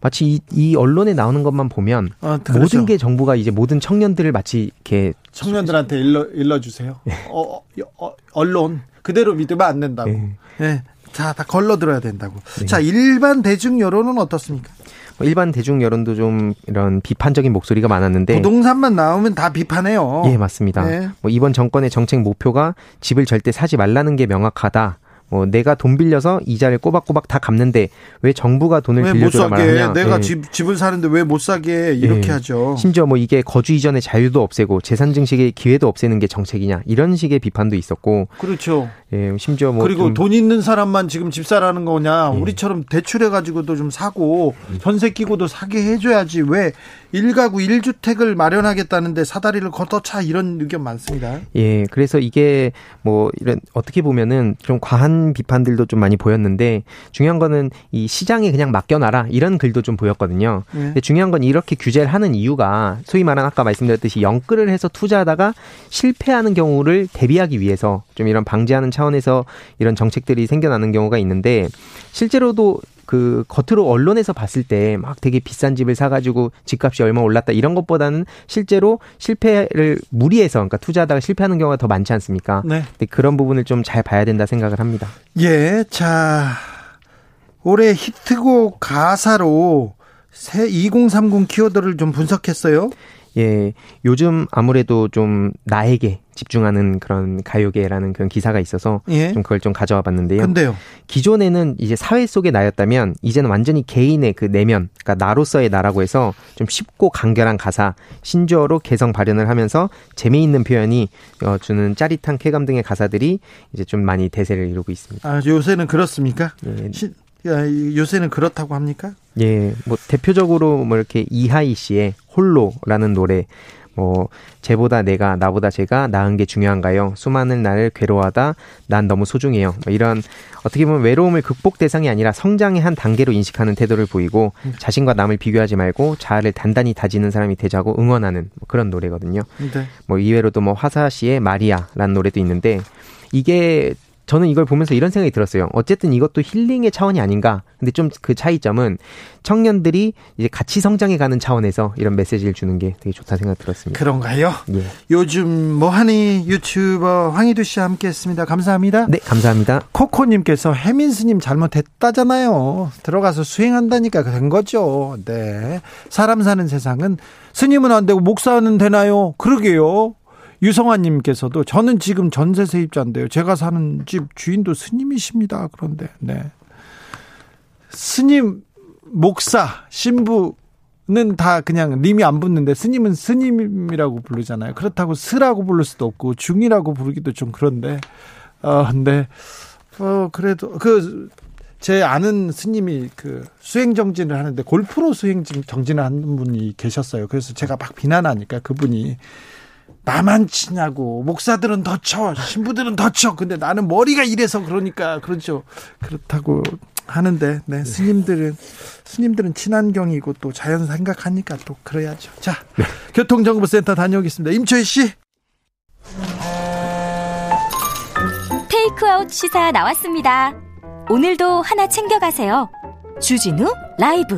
마치 이, 이 언론에 나오는 것만 보면 아, 그렇죠. 모든 게 정부가 이제 모든 청년들을 마치 이렇게 청년들한테 일러 일러 주세요. 예. 어, 어, 어, 언론 그대로 믿으면 안 된다고. 예. 네. 자, 다 걸러 들어야 된다고. 네. 자, 일반 대중 여론은 어떻습니까? 뭐 일반 대중 여론도 좀 이런 비판적인 목소리가 많았는데 부동산만 나오면 다 비판해요. 예, 맞습니다. 네. 뭐 이번 정권의 정책 목표가 집을 절대 사지 말라는 게 명확하다. 뭐 내가 돈 빌려서 이자를 꼬박꼬박 다 갚는데 왜 정부가 돈을 빌려줘야 말하냐? 내가 예. 집 집을 사는데 왜 못 사게 이렇게 예. 하죠. 심지어 뭐 이게 거주 이전의 자유도 없애고 재산 증식의 기회도 없애는 게 정책이냐 이런 식의 비판도 있었고. 그렇죠. 예, 심지어 뭐 그리고 돈 있는 사람만 지금 집 사라는 거냐? 예. 우리처럼 대출해 가지고도 좀 사고 전세 끼고도 사게 해줘야지 왜 일가구 일주택을 마련하겠다는데 사다리를 걷어차 이런 의견 많습니다. 예, 그래서 이게 뭐 이런 어떻게 보면은 좀 과한 비판들도 좀 많이 보였는데 중요한 거는 이 시장에 그냥 맡겨놔라 이런 글도 좀 보였거든요. 예. 근데 중요한 건 이렇게 규제를 하는 이유가 소위 말한 아까 말씀드렸듯이 영끌을 해서 투자하다가 실패하는 경우를 대비하기 위해서 좀 이런 방지하는 차원에서 이런 정책들이 생겨나는 경우가 있는데 실제로도 그 겉으로 언론에서 봤을 때 막 되게 비싼 집을 사가지고 집값이 얼마 올랐다 이런 것보다는 실제로 실패를 무리해서 그러니까 투자하다가 실패하는 경우가 더 많지 않습니까? 네. 근데 그런 부분을 좀 잘 봐야 된다 생각을 합니다. 예, 자 올해 히트곡 가사로 새 2030 키워드를 좀 분석했어요. 예, 요즘 아무래도 좀 나에게 집중하는 그런 가요계라는 그런 기사가 있어서 예. 좀 그걸 좀 가져와 봤는데요. 근데요. 기존에는 이제 사회 속의 나였다면 이제는 완전히 개인의 그 내면, 그러니까 나로서의 나라고 해서 좀 쉽고 간결한 가사, 신조어로 개성 발현을 하면서 재미있는 표현이 어, 주는 짜릿한 쾌감 등의 가사들이 이제 좀 많이 대세를 이루고 있습니다. 아, 요새는 그렇습니까? 예. 시, 야, 요새는 그렇다고 합니까? 예, 뭐 대표적으로 뭐 이렇게 이하이 씨의 홀로라는 노래 뭐 쟤보다 내가 나보다 제가 나은 게 중요한가요? 수많은 날을 괴로워하다 난 너무 소중해요. 뭐 이런 어떻게 보면 외로움을 극복 대상이 아니라 성장의 한 단계로 인식하는 태도를 보이고 자신과 남을 비교하지 말고 자아를 단단히 다지는 사람이 되자고 응원하는 뭐 그런 노래거든요. 네. 뭐 이외로도 뭐 화사 씨의 마리아라는 노래도 있는데 이게 저는 이걸 보면서 이런 생각이 들었어요. 어쨌든 이것도 힐링의 차원이 아닌가. 근데 좀 그 차이점은 청년들이 이제 같이 성장해 가는 차원에서 이런 메시지를 주는 게 되게 좋다 생각 들었습니다. 그런가요? 예. 요즘 뭐하니 유튜버 황희두 씨와 함께 했습니다. 감사합니다. 네, 감사합니다. 코코 님께서 혜민 스 님 잘못했다잖아요. 들어가서 수행한다니까 된 거죠. 네. 사람 사는 세상은 스님은 안 되고 목사는 되나요? 그러게요. 유성환님께서도 저는 지금 전세 세입자인데요. 제가 사는 집 주인도 스님이십니다. 그런데 네 스님 목사 신부는 다 그냥 님이 안 붙는데 스님은 스님이라고 부르잖아요. 그렇다고 스라고 부를 수도 없고 중이라고 부르기도 좀 그런데 어 근데 어 그래도 그 제 아는 스님이 그 수행 정진을 하는데 골프로 수행 정진을 하는 분이 계셨어요. 그래서 제가 막 비난하니까 그분이 나만 치냐고 목사들은 더 쳐 신부들은 더 쳐. 근데 나는 머리가 이래서 그러니까 그렇죠 그렇다고 하는데 네 스님들은 스님들은 친환경이고 또 자연 생각하니까 또 그래야죠. 자 네. 교통정보센터 다녀오겠습니다. 임초희 씨. 테이크아웃 시사 나왔습니다. 오늘도 하나 챙겨가세요. 주진우 라이브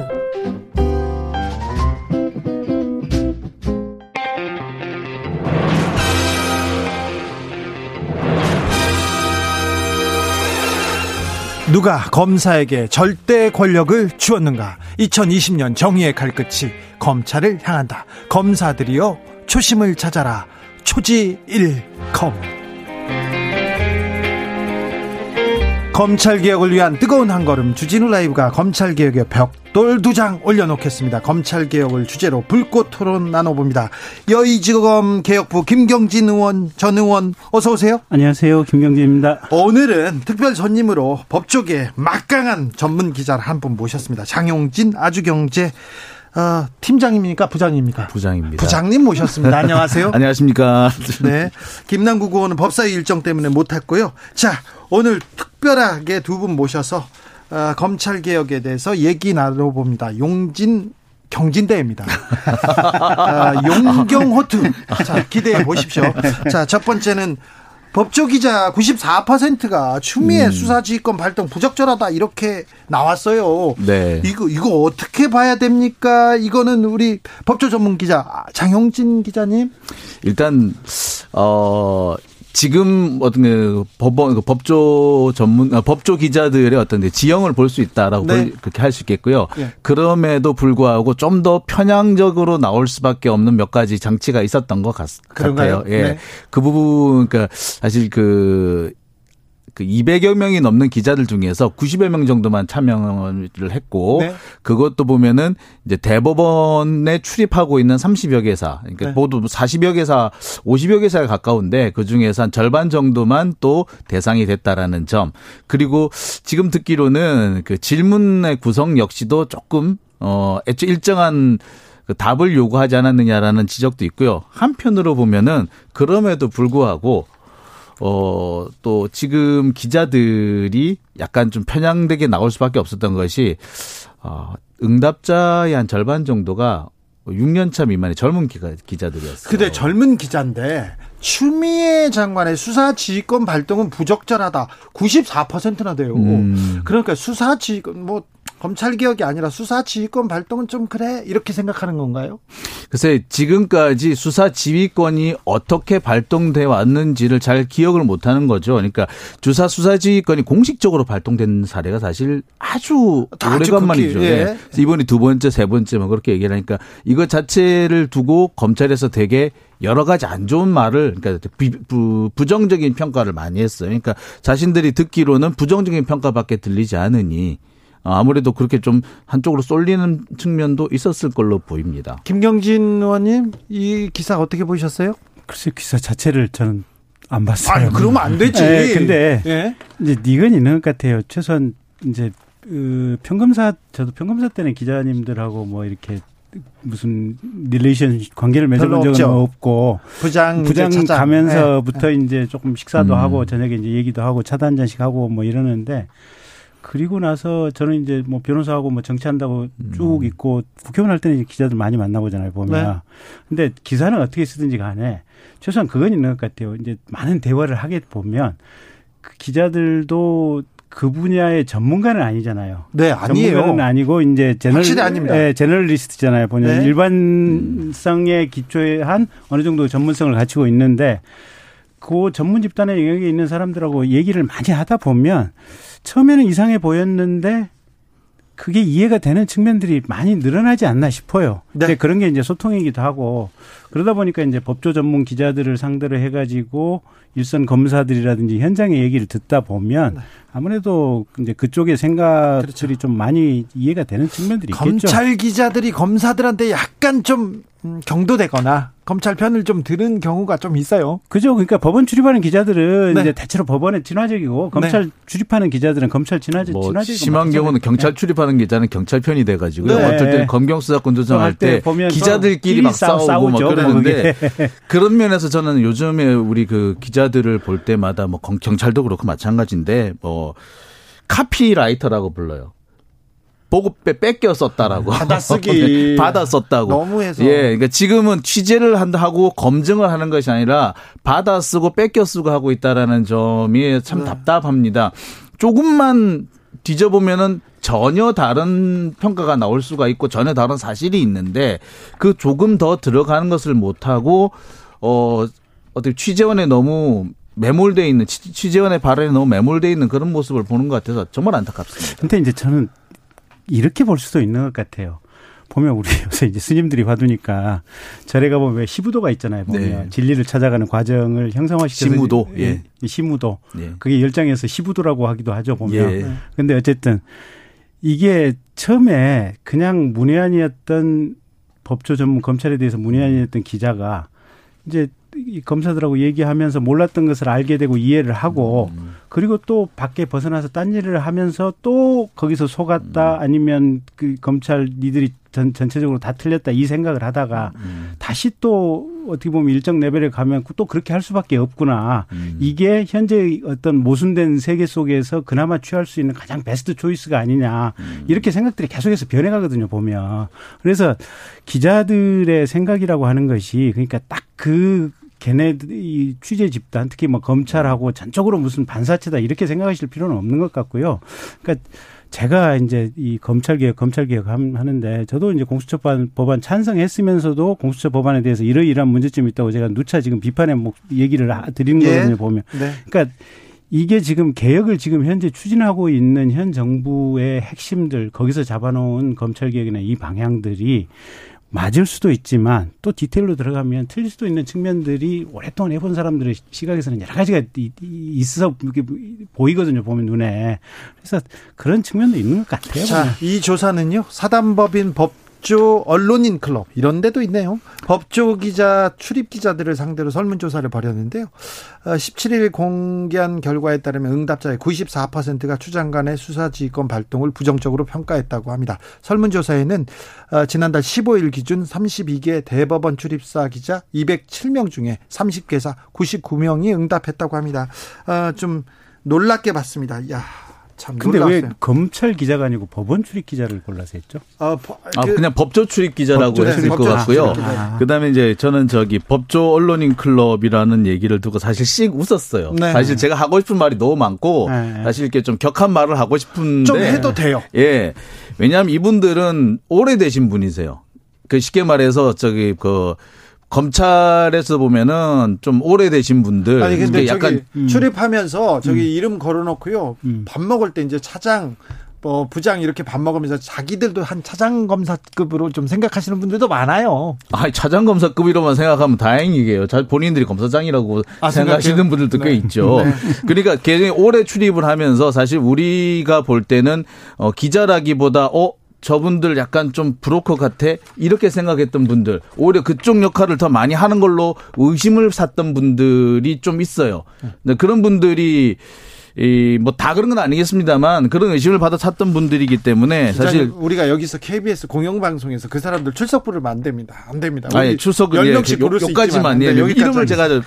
누가 검사에게 절대 권력을 주었는가? 2020년 정의의 칼끝이 검찰을 향한다. 검사들이여 초심을 찾아라. 초지일검. 검찰 개혁을 위한 뜨거운 한 걸음 주진우 라이브가 검찰 개혁의 벽돌 두 장 올려놓겠습니다. 검찰 개혁을 주제로 불꽃 토론 나눠봅니다. 여의지검 개혁부 김경진 의원 전 의원 어서 오세요. 안녕하세요, 김경진입니다. 오늘은 특별 손님으로 법조계 막강한 전문 기자를 한 분 모셨습니다. 장용진 아주경제 어, 팀장입니까? 부장입니까? 부장입니다. 부장님 모셨습니다. [laughs] 안녕하세요. 안녕하십니까. 네. 김남국 의원은 법사위 일정 때문에 못했고요. 자, 오늘 특별하게 두 분 모셔서 어, 검찰 개혁에 대해서 얘기 나눠봅니다. 용진 경진대입니다. [laughs] 어, 용경호투. 자, 기대해 보십시오. 자, 첫 번째는 법조 기자 94%가 추미애 음. 수사지휘권 발동 부적절하다 이렇게 나왔어요. 네. 이거 이거 어떻게 봐야 됩니까? 이거는 우리 법조 전문 기자 장영진 기자님. 일단 어 지금 어떤 그 법원 그 법조 전문 아, 법조 기자들의 어떤 지형을 볼 수 있다라고 네. 그렇게 할 수 있겠고요. 네. 그럼에도 불구하고 좀 더 편향적으로 나올 수밖에 없는 몇 가지 장치가 있었던 것 같, 아요 예. 네. 그 부분 그러니까 사실 그 그 200여 명이 넘는 기자들 중에서 90여 명 정도만 참여를 했고 네. 그것도 보면은 이제 대법원에 출입하고 있는 30여 개사 그러니까 네. 모두 40여 개사 50여 개사에 가까운데 그 중에서 한 절반 정도만 또 대상이 됐다라는 점 그리고 지금 듣기로는 그 질문의 구성 역시도 조금 어 애초 일정한 그 답을 요구하지 않았느냐라는 지적도 있고요. 한편으로 보면은 그럼에도 불구하고 어, 또 지금 기자들이 약간 좀 편향되게 나올 수밖에 없었던 것이, 어, 응답자의 한 절반 정도가 6년차 미만의 젊은 기자, 기자들이었어요. 근데 젊은 기자인데 추미애 장관의 수사 지휘권 발동은 부적절하다. 94%나 돼요. 음. 그러니까 수사 지휘권 뭐 검찰 개혁이 아니라 수사 지휘권 발동은 좀 그래 이렇게 생각하는 건가요? 글쎄 지금까지 수사 지휘권이 어떻게 발동돼 왔는지를 잘 기억을 못하는 거죠. 그러니까 주사 수사 지휘권이 공식적으로 발동된 사례가 사실 아주 오래간만이죠. 예. 네. 이번이 두 번째, 세 번째 뭐 그렇게 얘기를 하니까 이것 자체를 두고 검찰에서 되게 여러 가지 안 좋은 말을 그러니까 부정적인 평가를 많이 했어요. 그러니까 자신들이 듣기로는 부정적인 평가밖에 들리지 않으니 어, 아무래도 그렇게 좀 한쪽으로 쏠리는 측면도 있었을 걸로 보입니다. 김경진 의원님 이 기사 어떻게 보셨어요? 글쎄 기사 자체를 저는 안 봤어요. 아니, 그러면 안 되지. 네, 근데 네. 이제 이건 있는 것 같아요. 최소한 이제 그 평검사 저도 평검사 때는 기자님들하고 뭐 이렇게 무슨 relation 관계를 맺어본 적은 없죠. 없고 부장 부장 가면서부터 네. 이제 조금 식사도 음. 하고 저녁에 이제 얘기도 하고 차도 한 잔씩 하고 뭐 이러는데 그리고 나서 저는 이제 뭐 변호사하고 뭐 정치한다고 음. 쭉 있고 국회의원 할 때는 기자들 많이 만나보잖아요 보면. 네. 근데 기사는 어떻게 쓰든지 간에 최소한 그건 있는 것 같아요. 이제 많은 대화를 하게 보면 그 기자들도 그 분야의 전문가는 아니잖아요. 네, 아니에요. 전문가는 아니고 이제 제널 아닙니다. 예, 제널리스트잖아요. 보면 네. 일반성의 기초에 한 어느 정도 전문성을 갖추고 있는데 그 전문 집단의 영역에 있는 사람들하고 얘기를 많이 하다 보면 처음에는 이상해 보였는데 그게 이해가 되는 측면들이 많이 늘어나지 않나 싶어요. 네. 그런 게 이제 소통이기도 하고 그러다 보니까 이제 법조 전문 기자들을 상대로 해가지고 일선 검사들이라든지 현장의 얘기를 듣다 보면 네. 아무래도 이제 그쪽의 생각들이 그렇죠. 좀 많이 이해가 되는 측면들이 검찰 있겠죠. 검찰 기자들이 검사들한테 약간 좀 음, 경도되거나 검찰 편을 좀 들은 경우가 좀 있어요. 그죠. 그러니까 법원 출입하는 기자들은 네. 이제 대체로 법원에 친화적이고 검찰 네. 출입하는 기자들은 검찰 친화적 뭐 친화적 심한 경우는 경찰 네. 출입하는 기자는 경찰 편이 돼 가지고요. 네. 어떨 때 검경 수사권 조정할 때 기자들끼리 막 싸우고 싸우죠. 막 그러 는데 그런 면에서 저는 요즘에 우리 그 기자들을 볼 때마다 뭐 경찰도 그렇고 마찬가지인데 뭐 카피라이터라고 불러요. 보고 뺏겨 썼다라고. 받아쓰기. 네, [laughs] 받아 썼다고. 너무해서. 예. 그러니까 지금은 취재를 한다 하고 검증을 하는 것이 아니라 받아 쓰고 뺏겨 쓰고 하고 있다라는 점이 참 네. 답답합니다. 조금만 뒤져보면은 전혀 다른 평가가 나올 수가 있고 전혀 다른 사실이 있는데 그 조금 더 들어가는 것을 못하고 어 어떻게 취재원에 너무 매몰돼 있는 취재원의 발언에 너무 매몰돼 있는 그런 모습을 보는 것 같아서 정말 안타깝습니다. 근데 이제 저는 이렇게 볼 수도 있는 것 같아요. 보면 우리 [laughs] 요새 이제 스님들이 화두니까 절에 가보면 왜 시부도가 있잖아요. 보면 네. 진리를 찾아가는 과정을 형상화시켜서 시무도, 예. 시무도. 예. 그게 열장에서 시부도라고 하기도 하죠. 보면. 예. 근데 어쨌든 이게 처음에 그냥 문외한이었던 법조 전문 검찰에 대해서 문외한이었던 기자가 이제 이 검사들하고 얘기하면서 몰랐던 것을 알게 되고 이해를 하고 음. 그리고 또 밖에 벗어나서 딴 일을 하면서 또 거기서 속았다 음. 아니면 그 검찰 니들이 전, 전체적으로 다 틀렸다 이 생각을 하다가 음. 다시 또 어떻게 보면 일정 레벨에 가면 또 그렇게 할 수밖에 없구나. 음. 이게 현재 어떤 모순된 세계 속에서 그나마 취할 수 있는 가장 베스트 초이스가 아니냐. 음. 이렇게 생각들이 계속해서 변해가거든요, 보면. 그래서 기자들의 생각이라고 하는 것이 그러니까 딱그 걔네들이 취재 집단 특히 뭐 검찰하고 전적으로 무슨 반사체다 이렇게 생각하실 필요는 없는 것 같고요. 그러니까 제가 이제 이 검찰 개혁, 검찰 개혁 하는데 저도 이제 공수처 법안 찬성했으면서도 공수처 법안에 대해서 이러이러한 문제점이 있다고 제가 누차 지금 비판의 얘기를 드리는 예. 거거든요, 보면. 네. 그러니까 이게 지금 개혁을 지금 현재 추진하고 있는 현 정부의 핵심들 거기서 잡아놓은 검찰 개혁이나 이 방향들이 맞을 수도 있지만 또 디테일로 들어가면 틀릴 수도 있는 측면들이 오랫동안 해본 사람들의 시각에서는 여러 가지가 있어 이렇게 보이거든요 보면 눈에 그래서 그런 측면도 있는 것 같아요. 자, 이 조사는요 사단법인 법 법조 언론인 클럽 이런 데도 있네요. 법조 기자 출입 기자들을 상대로 설문조사를 벌였는데요. 17일 어, 공개한 결과에 따르면 응답자의 94%가 추 장관의 수사지휘권 발동을 부정적으로 평가했다고 합니다. 설문조사에는 어, 지난달 15일 기준 32개 대법원 출입사 기자 207명 중에 30개사 99명이 응답했다고 합니다. 어, 좀 놀랍게 봤습니다. 야, 참 근데 놀랐어요. 왜 검찰 기자가 아니고 법원 출입 기자를 골라서 했죠? 아, 그, 아 그냥 법조 출입 기자라고 법조, 했을 네, 것 같고요. 아. 그다음에 이제 저는 저기 법조 언론인 클럽이라는 얘기를 두고 사실 씩 웃었어요. 네. 사실 제가 하고 싶은 말이 너무 많고 네. 사실 이렇게 좀 격한 말을 하고 싶은데 좀 해도 돼요. 예. 왜냐하면 이분들은 오래되신 분이세요. 그 쉽게 말해서 저기 그 검찰에서 보면은 좀 오래되신 분들 아니 근데 약간 음. 출입하면서 저기 음. 이름 걸어놓고요 음. 밥 먹을 때 이제 차장 뭐 부장 이렇게 밥 먹으면서 자기들도 한 차장 검사급으로 좀 생각하시는 분들도 많아요. 아, 차장 검사급이로만 생각하면 다행이게요. 본인들이 검사장이라고 아, 생각하시는 생각해요? 분들도 네. 꽤 있죠. 네. 그러니까 굉장히 오래 출입을 하면서 사실 우리가 볼 때는 어 기자라기보다 어 저분들 약간 좀 브로커 같아 이렇게 생각했던 분들 오히려 그쪽 역할을 더 많이 하는 걸로 의심을 샀던 분들이 좀 있어요. 그런 분들이 이 뭐 다 그런 건 아니겠습니다만 그런 의심을 받아 찾던 분들이기 때문에 사실 우리가 여기서 KBS 공영방송에서 그 사람들 출석 부르면 안 됩니다. 안 됩니다. 아니 출석은 예, 여기까지만 예, 이름을 제가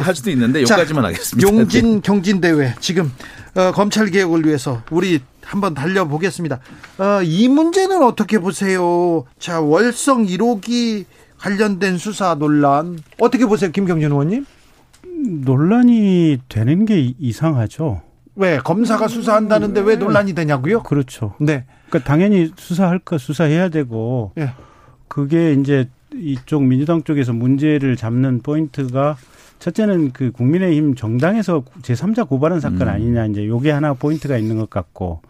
할 수도 있는데 여기까지만 하겠습니다. 용진 네. 경진 대회 지금 어, 검찰 개혁을 위해서 우리 한번 달려보겠습니다. 어, 이 문제는 어떻게 보세요? 자, 월성 1호기 관련된 수사 논란 어떻게 보세요, 김경준 의원님? 논란이 되는 게 이상하죠. 왜 검사가 수사한다는데 왜 논란이 되냐고요? 그렇죠. 네. 그러니까 당연히 수사할 거 수사해야 되고 네. 그게 이제 이쪽 민주당 쪽에서 문제를 잡는 포인트가 첫째는 그 국민의힘 정당에서 제3자 고발한 사건 음. 아니냐 이제 요게 하나 포인트가 있는 것 같고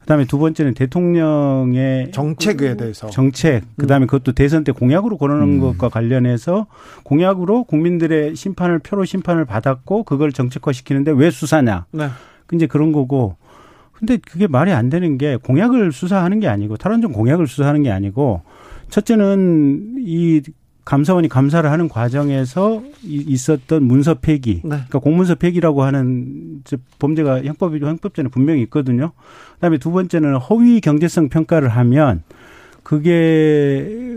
그다음에 두 번째는 대통령의 정책에 대해서 정책 그다음에 그것도 대선 때 공약으로 거론한 음. 것과 관련해서 공약으로 국민들의 심판을 표로 심판을 받았고 그걸 정책화 시키는데 왜 수사냐? 네. 이제 그런 거고 근데 그게 말이 안 되는 게 공약을 수사하는 게 아니고 탈원전 공약을 수사하는 게 아니고 첫째는 이 감사원이 감사를 하는 과정에서 있었던 문서 폐기, 네. 그러니까 공문서 폐기라고 하는 범죄가 형법이 형법전에 분명히 있거든요. 그다음에 두 번째는 허위 경제성 평가를 하면 그게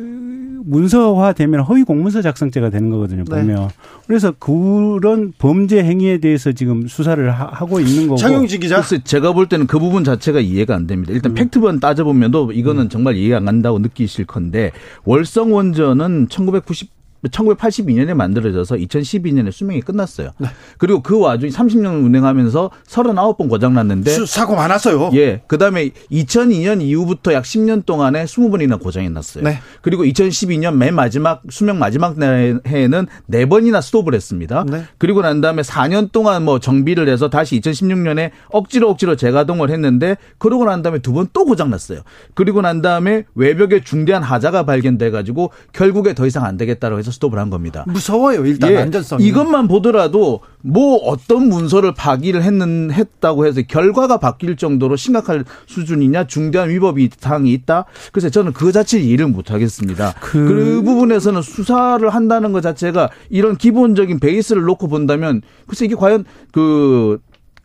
문서화되면 허위 공문서 작성죄가 되는 거거든요. 네. 보면 네. 그래서 그런 범죄 행위에 대해서 지금 수사를 하 고 있는 거고. 장영지 기자. 제가 볼 때는 그 부분 자체가 이해가 안 됩니다. 일단 음. 팩트만 따져보면도 이거는 음. 정말 이해가 안 간다고 느끼실 건데 월성 원전은 1990 1982년에 만들어져서 2012년에 수명이 끝났어요. 네. 그리고 그 와중에 30년 운행하면서 39번 고장 났는데 사고 많았어요. 예. 그다음에 2002년 이후부터 약 10년 동안에 20번이나 고장이 났어요. 네. 그리고 2012년 맨 마지막 수명 마지막 해에는 4번이나 스톱을 했습니다. 네. 그리고 난 다음에 4년 동안 뭐 정비를 해서 다시 2016년에 억지로 억지로 재가동을 했는데 그러고 난 다음에 두 번 또 고장 났어요. 그리고 난 다음에 외벽에 중대한 하자가 발견돼 가지고 결국에 더 이상 안 되겠다고 해서 스톱을 한 겁니다. 무서워요, 일단 예, 안전성이. 이것만 보더라도 뭐 어떤 문서를 파기를 했는 했다고 해서 결과가 바뀔 정도로 심각할 수준이냐 중대한 위법이 사항이 있다. 그래서 저는 그 자체 이해를 못 하겠습니다. 그... 그 부분에서는 수사를 한다는 것 자체가 이런 기본적인 베이스를 놓고 본다면 글쎄 이게 과연 그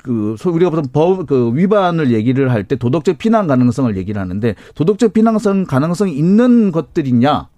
그, 우리가 보통 법, 그, 위반을 얘기를 할 때 도덕적 비난 가능성을 얘기를 하는데 도덕적 비난성 가능성이 있는 것들이냐?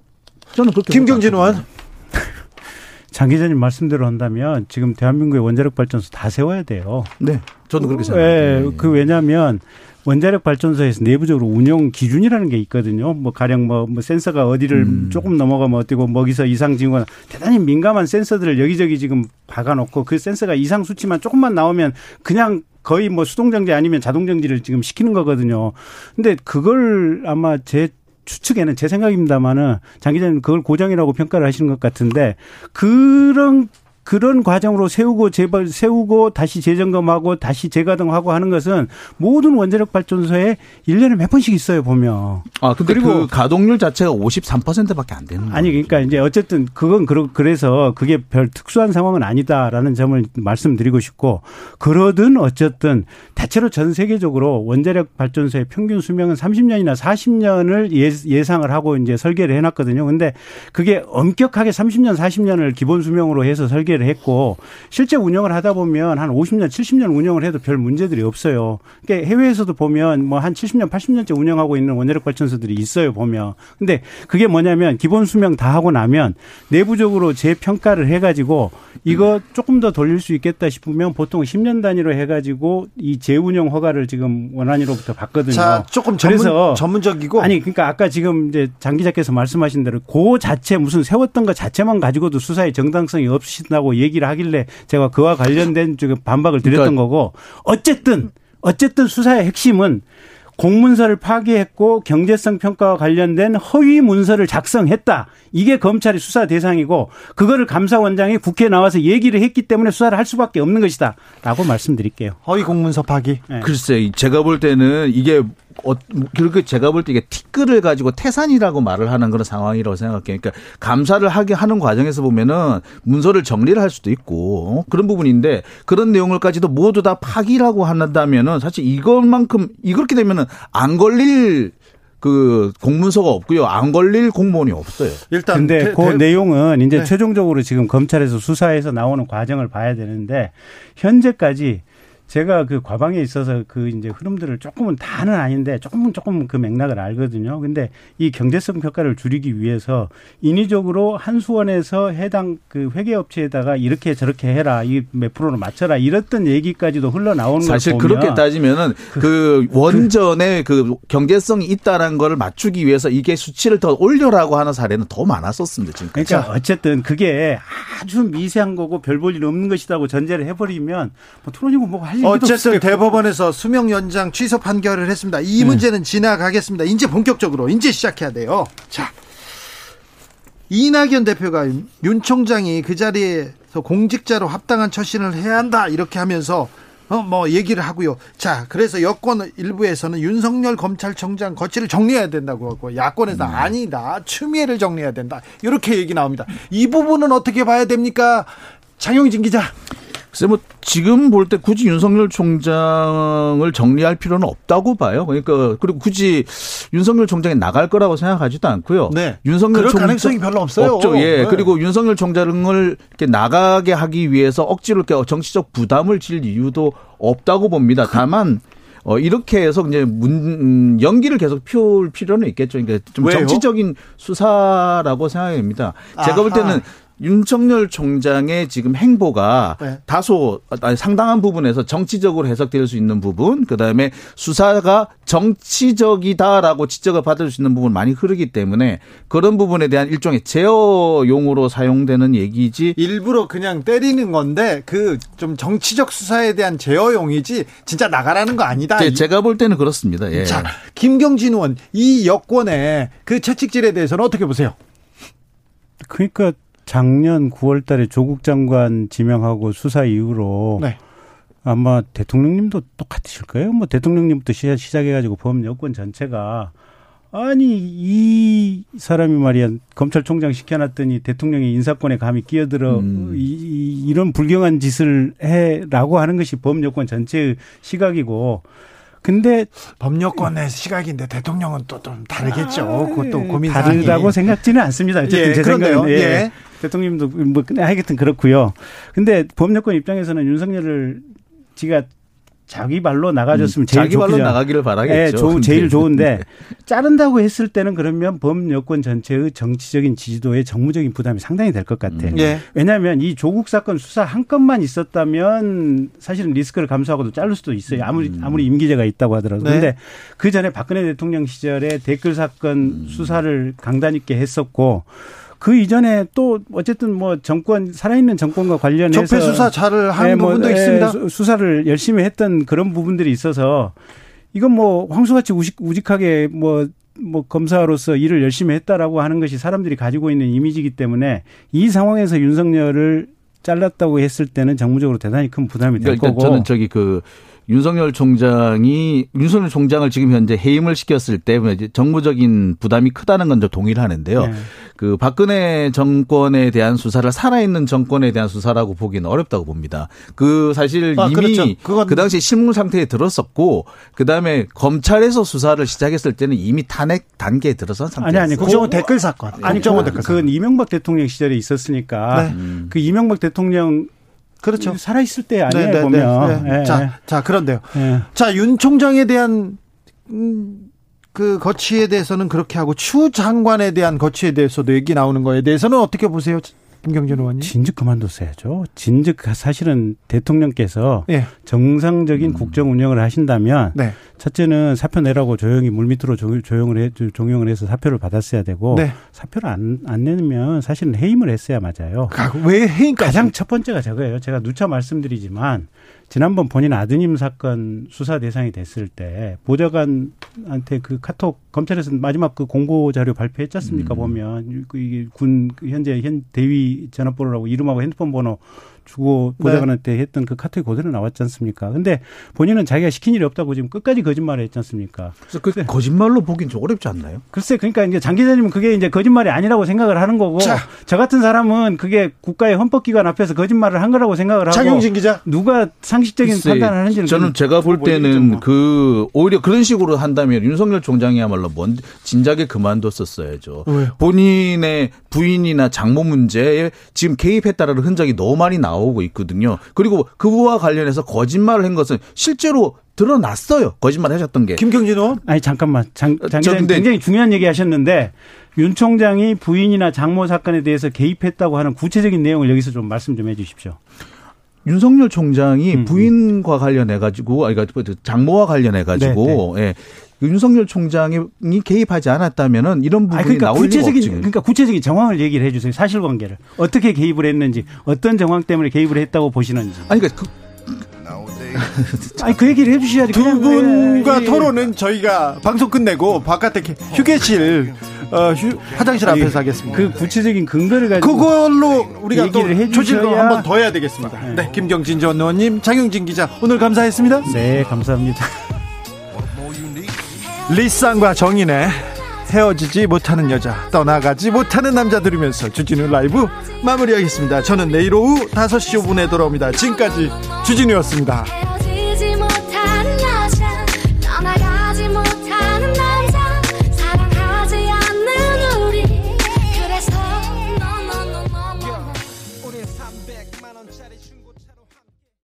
저는 그렇게. 김경진 의원. [laughs] 장 기자님 말씀대로 한다면 지금 대한민국의 원자력 발전소 다 세워야 돼요. 네. 저도 그렇게 생각합니다. 예, 네. 그 왜냐하면 원자력 발전소에서 내부적으로 운영 기준이라는 게 있거든요. 뭐 가령 뭐, 뭐 센서가 어디를 음. 조금 넘어가면 어디고 먹이서 이상 징후가 대단히 민감한 센서들을 여기저기 지금 박아놓고 그 센서가 이상 수치만 조금만 나오면 그냥 거의 뭐 수동 정지 아니면 자동 정지를 지금 시키는 거거든요. 근데 그걸 아마 제 추측에는 제 생각입니다만은 장 기자님 그걸 고정이라고 평가를 하시는 것 같은데 그런 그런 과정으로 세우고 재발 세우고 다시 재점검하고 다시 재가동하고 하는 것은 모든 원자력 발전소에 1년에 몇 번씩 있어요, 보면. 아, 근데 그리고 그 가동률 자체가 53%밖에 안 되는. 아니, 그러니까 이제 어쨌든 그건 그래서 그게 별 특수한 상황은 아니다라는 점을 말씀드리고 싶고 그러든 어쨌든 대체로 전 세계적으로 원자력 발전소의 평균 수명은 30년이나 40년을 예상을 하고 이제 설계를 해 놨거든요. 근데 그게 엄격하게 30년, 40년을 기본 수명으로 해서 설계 설계를 했고 실제 운영을 하다 보면 한 50년, 70년 운영을 해도 별 문제들이 없어요. 그러니까 해외에서도 보면 뭐 한 70년, 80년째 운영하고 있는 원자력 발전소들이 있어요, 보면. 근데 그게 뭐냐면 기본 수명 다 하고 나면 내부적으로 재평가를 해 가지고 이거 조금 더 돌릴 수 있겠다 싶으면 보통 10년 단위로 해 가지고 이 재운영 허가를 지금 원안위로부터 받거든요. 자, 조금 전문, 그래서 전문적이고 아니 그러니까 아까 지금 이제 장 기자께서 말씀하신 대로 그 자체 무슨 세웠던 것 자체만 가지고도 수사의 정당성이 없으신다고 있다고 얘기를 하길래 제가 그와 관련된 반박을 드렸던 그러니까. 거고 어쨌든 어쨌든 수사의 핵심은 공문서를 파기했고 경제성 평가와 관련된 허위 문서를 작성했다. 이게 검찰의 수사 대상이고 그거를 감사원장이 국회에 나와서 얘기를 했기 때문에 수사를 할 수밖에 없는 것이다 라고 말씀드릴게요. 허위 공문서 파기. 네. 글쎄, 제가 볼 때는 이게 어, 그렇게 제가 볼 때 이게 티끌을 가지고 태산이라고 말을 하는 그런 상황이라고 생각해요. 그러니까 감사를 하게 하는 과정에서 보면은 문서를 정리를 할 수도 있고 어? 그런 부분인데 그런 내용을까지도 모두 다 파기라고 한다면은 사실 이것만큼 이렇게 되면은 안 걸릴 그 공문서가 없고요. 안 걸릴 공무원이 없어요. 일단 근데 대, 그 대, 내용은 이제 네. 최종적으로 지금 검찰에서 수사해서 나오는 과정을 봐야 되는데 현재까지 제가 그 과방에 있어서 그 이제 흐름들을 조금은 다는 아닌데 조금은 조금 그 맥락을 알거든요. 근데 이 경제성 평가를 줄이기 위해서 인위적으로 한수원에서 해당 그 회계업체에다가 이렇게 저렇게 해라 이 몇 프로로 맞춰라 이랬던 얘기까지도 흘러나오는 사실 그렇게 따지면은 그, 그 원전에 그 경제성이 있다라는 걸 맞추기 위해서 이게 수치를 더 올려라고 하는 사례는 더 많았었습니다. 지금 그러니까 어쨌든 그게 아주 미세한 거고 별 볼 일 없는 것이라고 전제를 해버리면 뭐 토론이고 뭐가 할 어쨌든 대법원에서 수명 연장 취소 판결을 했습니다. 이 네. 문제는 지나가겠습니다. 이제 본격적으로 이제 시작해야 돼요. 자. 이낙연 대표가 윤 총장이 그 자리에서 공직자로 합당한 처신을 해야 한다 이렇게 하면서 어 뭐 얘기를 하고요. 자, 그래서 여권 일부에서는 윤석열 검찰총장 거취를 정리해야 된다고 하고 야권에서 음. 아니다. 추미애를 정리해야 된다. 이렇게 얘기 나옵니다. 이 부분은 어떻게 봐야 됩니까? 장영진 기자. 글쎄 뭐 지금 볼 때 굳이 윤석열 총장을 정리할 필요는 없다고 봐요. 그러니까 그리고 굳이 윤석열 총장이 나갈 거라고 생각하지도 않고요. 네. 윤석열 총장 가능성이 별로 없어요. 없죠. 예. 네. 그리고 윤석열 총장을 이렇게 나가게 하기 위해서 억지로 이렇게 정치적 부담을 질 이유도 없다고 봅니다. 다만 어, 이렇게 해서 이제 문, 음, 연기를 계속 피울 필요는 있겠죠. 그러니까 좀 왜요? 정치적인 수사라고 생각합니다. 제가 볼 때는 윤석열 총장의 지금 행보가 네. 다소 아니, 상당한 부분에서 정치적으로 해석될 수 있는 부분, 그 다음에 수사가 정치적이다라고 지적을 받을 수 있는 부분 많이 흐르기 때문에 그런 부분에 대한 일종의 제어용으로 사용되는 얘기지. 일부러 그냥 때리는 건데 그 좀 정치적 수사에 대한 제어용이지 진짜 나가라는 거 아니다. 제, 제가 볼 때는 그렇습니다. 예. 자, 김경진 의원 이 여권의 그 채찍질에 대해서는 어떻게 보세요? 그러니까 작년 9월 달에 조국 장관 지명하고 수사 이후로 네. 아마 대통령님도 똑같으실 거예요. 뭐 대통령님부터 시작해가지고 범 여권 전체가 아니 이 사람이 말이야 검찰총장 시켜놨더니 대통령이 인사권에 감히 끼어들어 음. 이, 이런 불경한 짓을 해라고 하는 것이 범 여권 전체의 시각이고 근데 법률권의 시각인데 대통령은 또 좀 다르겠죠. 아, 그것도 고민 다르다고 생각지는 않습니다. 어쨌든 예, 제 생각은 예. 예. 대통령님도 뭐 하여튼 그렇고요. 근데 법률권 입장에서는 윤석열을 지가 자기 발로 나가줬으면 음, 제일 자기 발로 나가기를 바라겠죠. 네, 조, 제일 좋은데 [laughs] 자른다고 했을 때는 그러면 범 여권 전체의 정치적인 지지도에 정무적인 부담이 상당히 될 것 같아요. 음. 예. 왜냐하면 이 조국 사건 수사 한 건만 있었다면 사실은 리스크를 감수하고도 자를 수도 있어요. 아무리 음. 아무리 임기제가 있다고 하더라도. 네. 그런데 그 전에 박근혜 대통령 시절에 댓글 사건 음. 수사를 강단 있게 했었고 그 이전에 또 어쨌든 뭐 정권 살아있는 정권과 관련해서 적폐 수사 잘을 하는 네, 뭐, 부분도 네, 있습니다. 수사를 열심히 했던 그런 부분들이 있어서 이건 뭐 황수같이 우직, 우직하게 뭐뭐 뭐 검사로서 일을 열심히 했다라고 하는 것이 사람들이 가지고 있는 이미지이기 때문에 이 상황에서 윤석열을 잘랐다고 했을 때는 정무적으로 대단히 큰 부담이 될 그러니까 거고. 저는 저기 그 윤석열 총장이 윤석열 총장을 지금 현재 해임을 시켰을 때 정무적인 부담이 크다는 건 좀 동의를 하는데요. 네. 그 박근혜 정권에 대한 수사를 살아있는 정권에 대한 수사라고 보기는 어렵다고 봅니다. 그 사실 아, 이미 그렇죠. 그 당시 실무 상태에 들었었고 그 다음에 검찰에서 수사를 시작했을 때는 이미 탄핵 단계에 들어선 상태였어요. 아니 아니 국정원 댓글 사건. 아니 국정원 댓글 사건. 그건 이명박 대통령 시절에 있었으니까 네. 그 이명박 대통령 그렇죠. 살아 있을 때 아니에요 네, 네, 보면. 네, 네. 자, 자 그런데요. 자, 윤 총장에 대한 음, 그 거취에 대해서는 그렇게 하고 추 장관에 대한 거취에 대해서도 얘기 나오는 거에 대해서는 어떻게 보세요? 김경준 의원님. 진즉 그만뒀어야죠. 진즉 사실은 대통령께서 네. 정상적인 음. 국정 운영을 하신다면 네. 첫째는 사표 내라고 조용히 물밑으로 조용을 해 종용을 해서 사표를 받았어야 되고 네. 사표를 안, 안 내면 사실은 해임을 했어야 맞아요. 아, 왜 해임 가장 첫 번째가 저거예요. 제가 누차 말씀드리지만 지난번 본인 아드님 사건 수사 대상이 됐을 때 보좌관한테 그 카톡 검찰에서 마지막 그 공고 자료 발표했지 않습니까 음. 보면 그 이게 군 현재 현 대위 전화번호라고 이름하고 핸드폰 번호 주고 네. 보좌관한테 네. 했던 그 카톡이 그대로 나왔지 않습니까? 근데 본인은 자기가 시킨 일이 없다고 지금 끝까지 거짓말을 했지 않습니까? 그래서 그 거짓말로 보긴 좀 어렵지 않나요? 글쎄, 그러니까 이제 장 기자님은 그게 이제 거짓말이 아니라고 생각을 하는 거고 자. 저 같은 사람은 그게 국가의 헌법기관 앞에서 거짓말을 한 거라고 생각을 하고 장용진 기자 누가 상식적인 글쎄, 판단을 하는지는 저는 제가 볼 때는 뭐. 그 오히려 그런 식으로 한다면 윤석열 총장이야말로 뭔 진작에 그만뒀었어야죠. 왜요? 본인의 부인이나 장모 문제에 지금 개입했다라는 흔적이 너무 많이 나와. 나오고 있거든요. 그리고 그와 관련해서 거짓말을 한 것은 실제로 드러났어요. 거짓말 하셨던 게. 김경진 의원? 아니 잠깐만. 장, 장 기자님 굉장히 중요한 얘기 하셨는데 윤 총장이 부인이나 장모 사건에 대해서 개입했다고 하는 구체적인 내용을 여기서 좀 말씀 좀 해 주십시오. 윤석열 총장이 음, 음. 부인과 관련해 가지고 아니 그러니까 장모와 관련해 가지고 네, 네. 예. 윤석열 총장이 개입하지 않았다면은 이런 부분이 아니, 그러니까 나올 구체적인, 리가 없지. 그러니까 구체적인 정황을 얘기를 해 주세요. 사실관계를. 어떻게 개입을 했는지, 어떤 정황 때문에 개입을 했다고 보시는지. 아니 그러니까 그 아니 그 얘기를 해주셔야지. 두 분과 예, 예. 토론은 저희가 방송 끝내고 바깥에 휴게실 어, 휴, 화장실 아니, 앞에서 하겠습니다. 그 구체적인 근거를 가지고 그걸로 우리가 또 조직을 한번 더 해야 되겠습니다. 네, 네 김경진 전 의원님, 장영진 기자 오늘 감사했습니다. 네, 감사합니다. 리쌍과 정인의 헤어지지 못하는 여자 떠나가지 못하는 남자 들으면서 주진우 라이브 마무리하겠습니다. 저는 내일 오후 5시 5분에 돌아옵니다. 지금까지 주진우였습니다.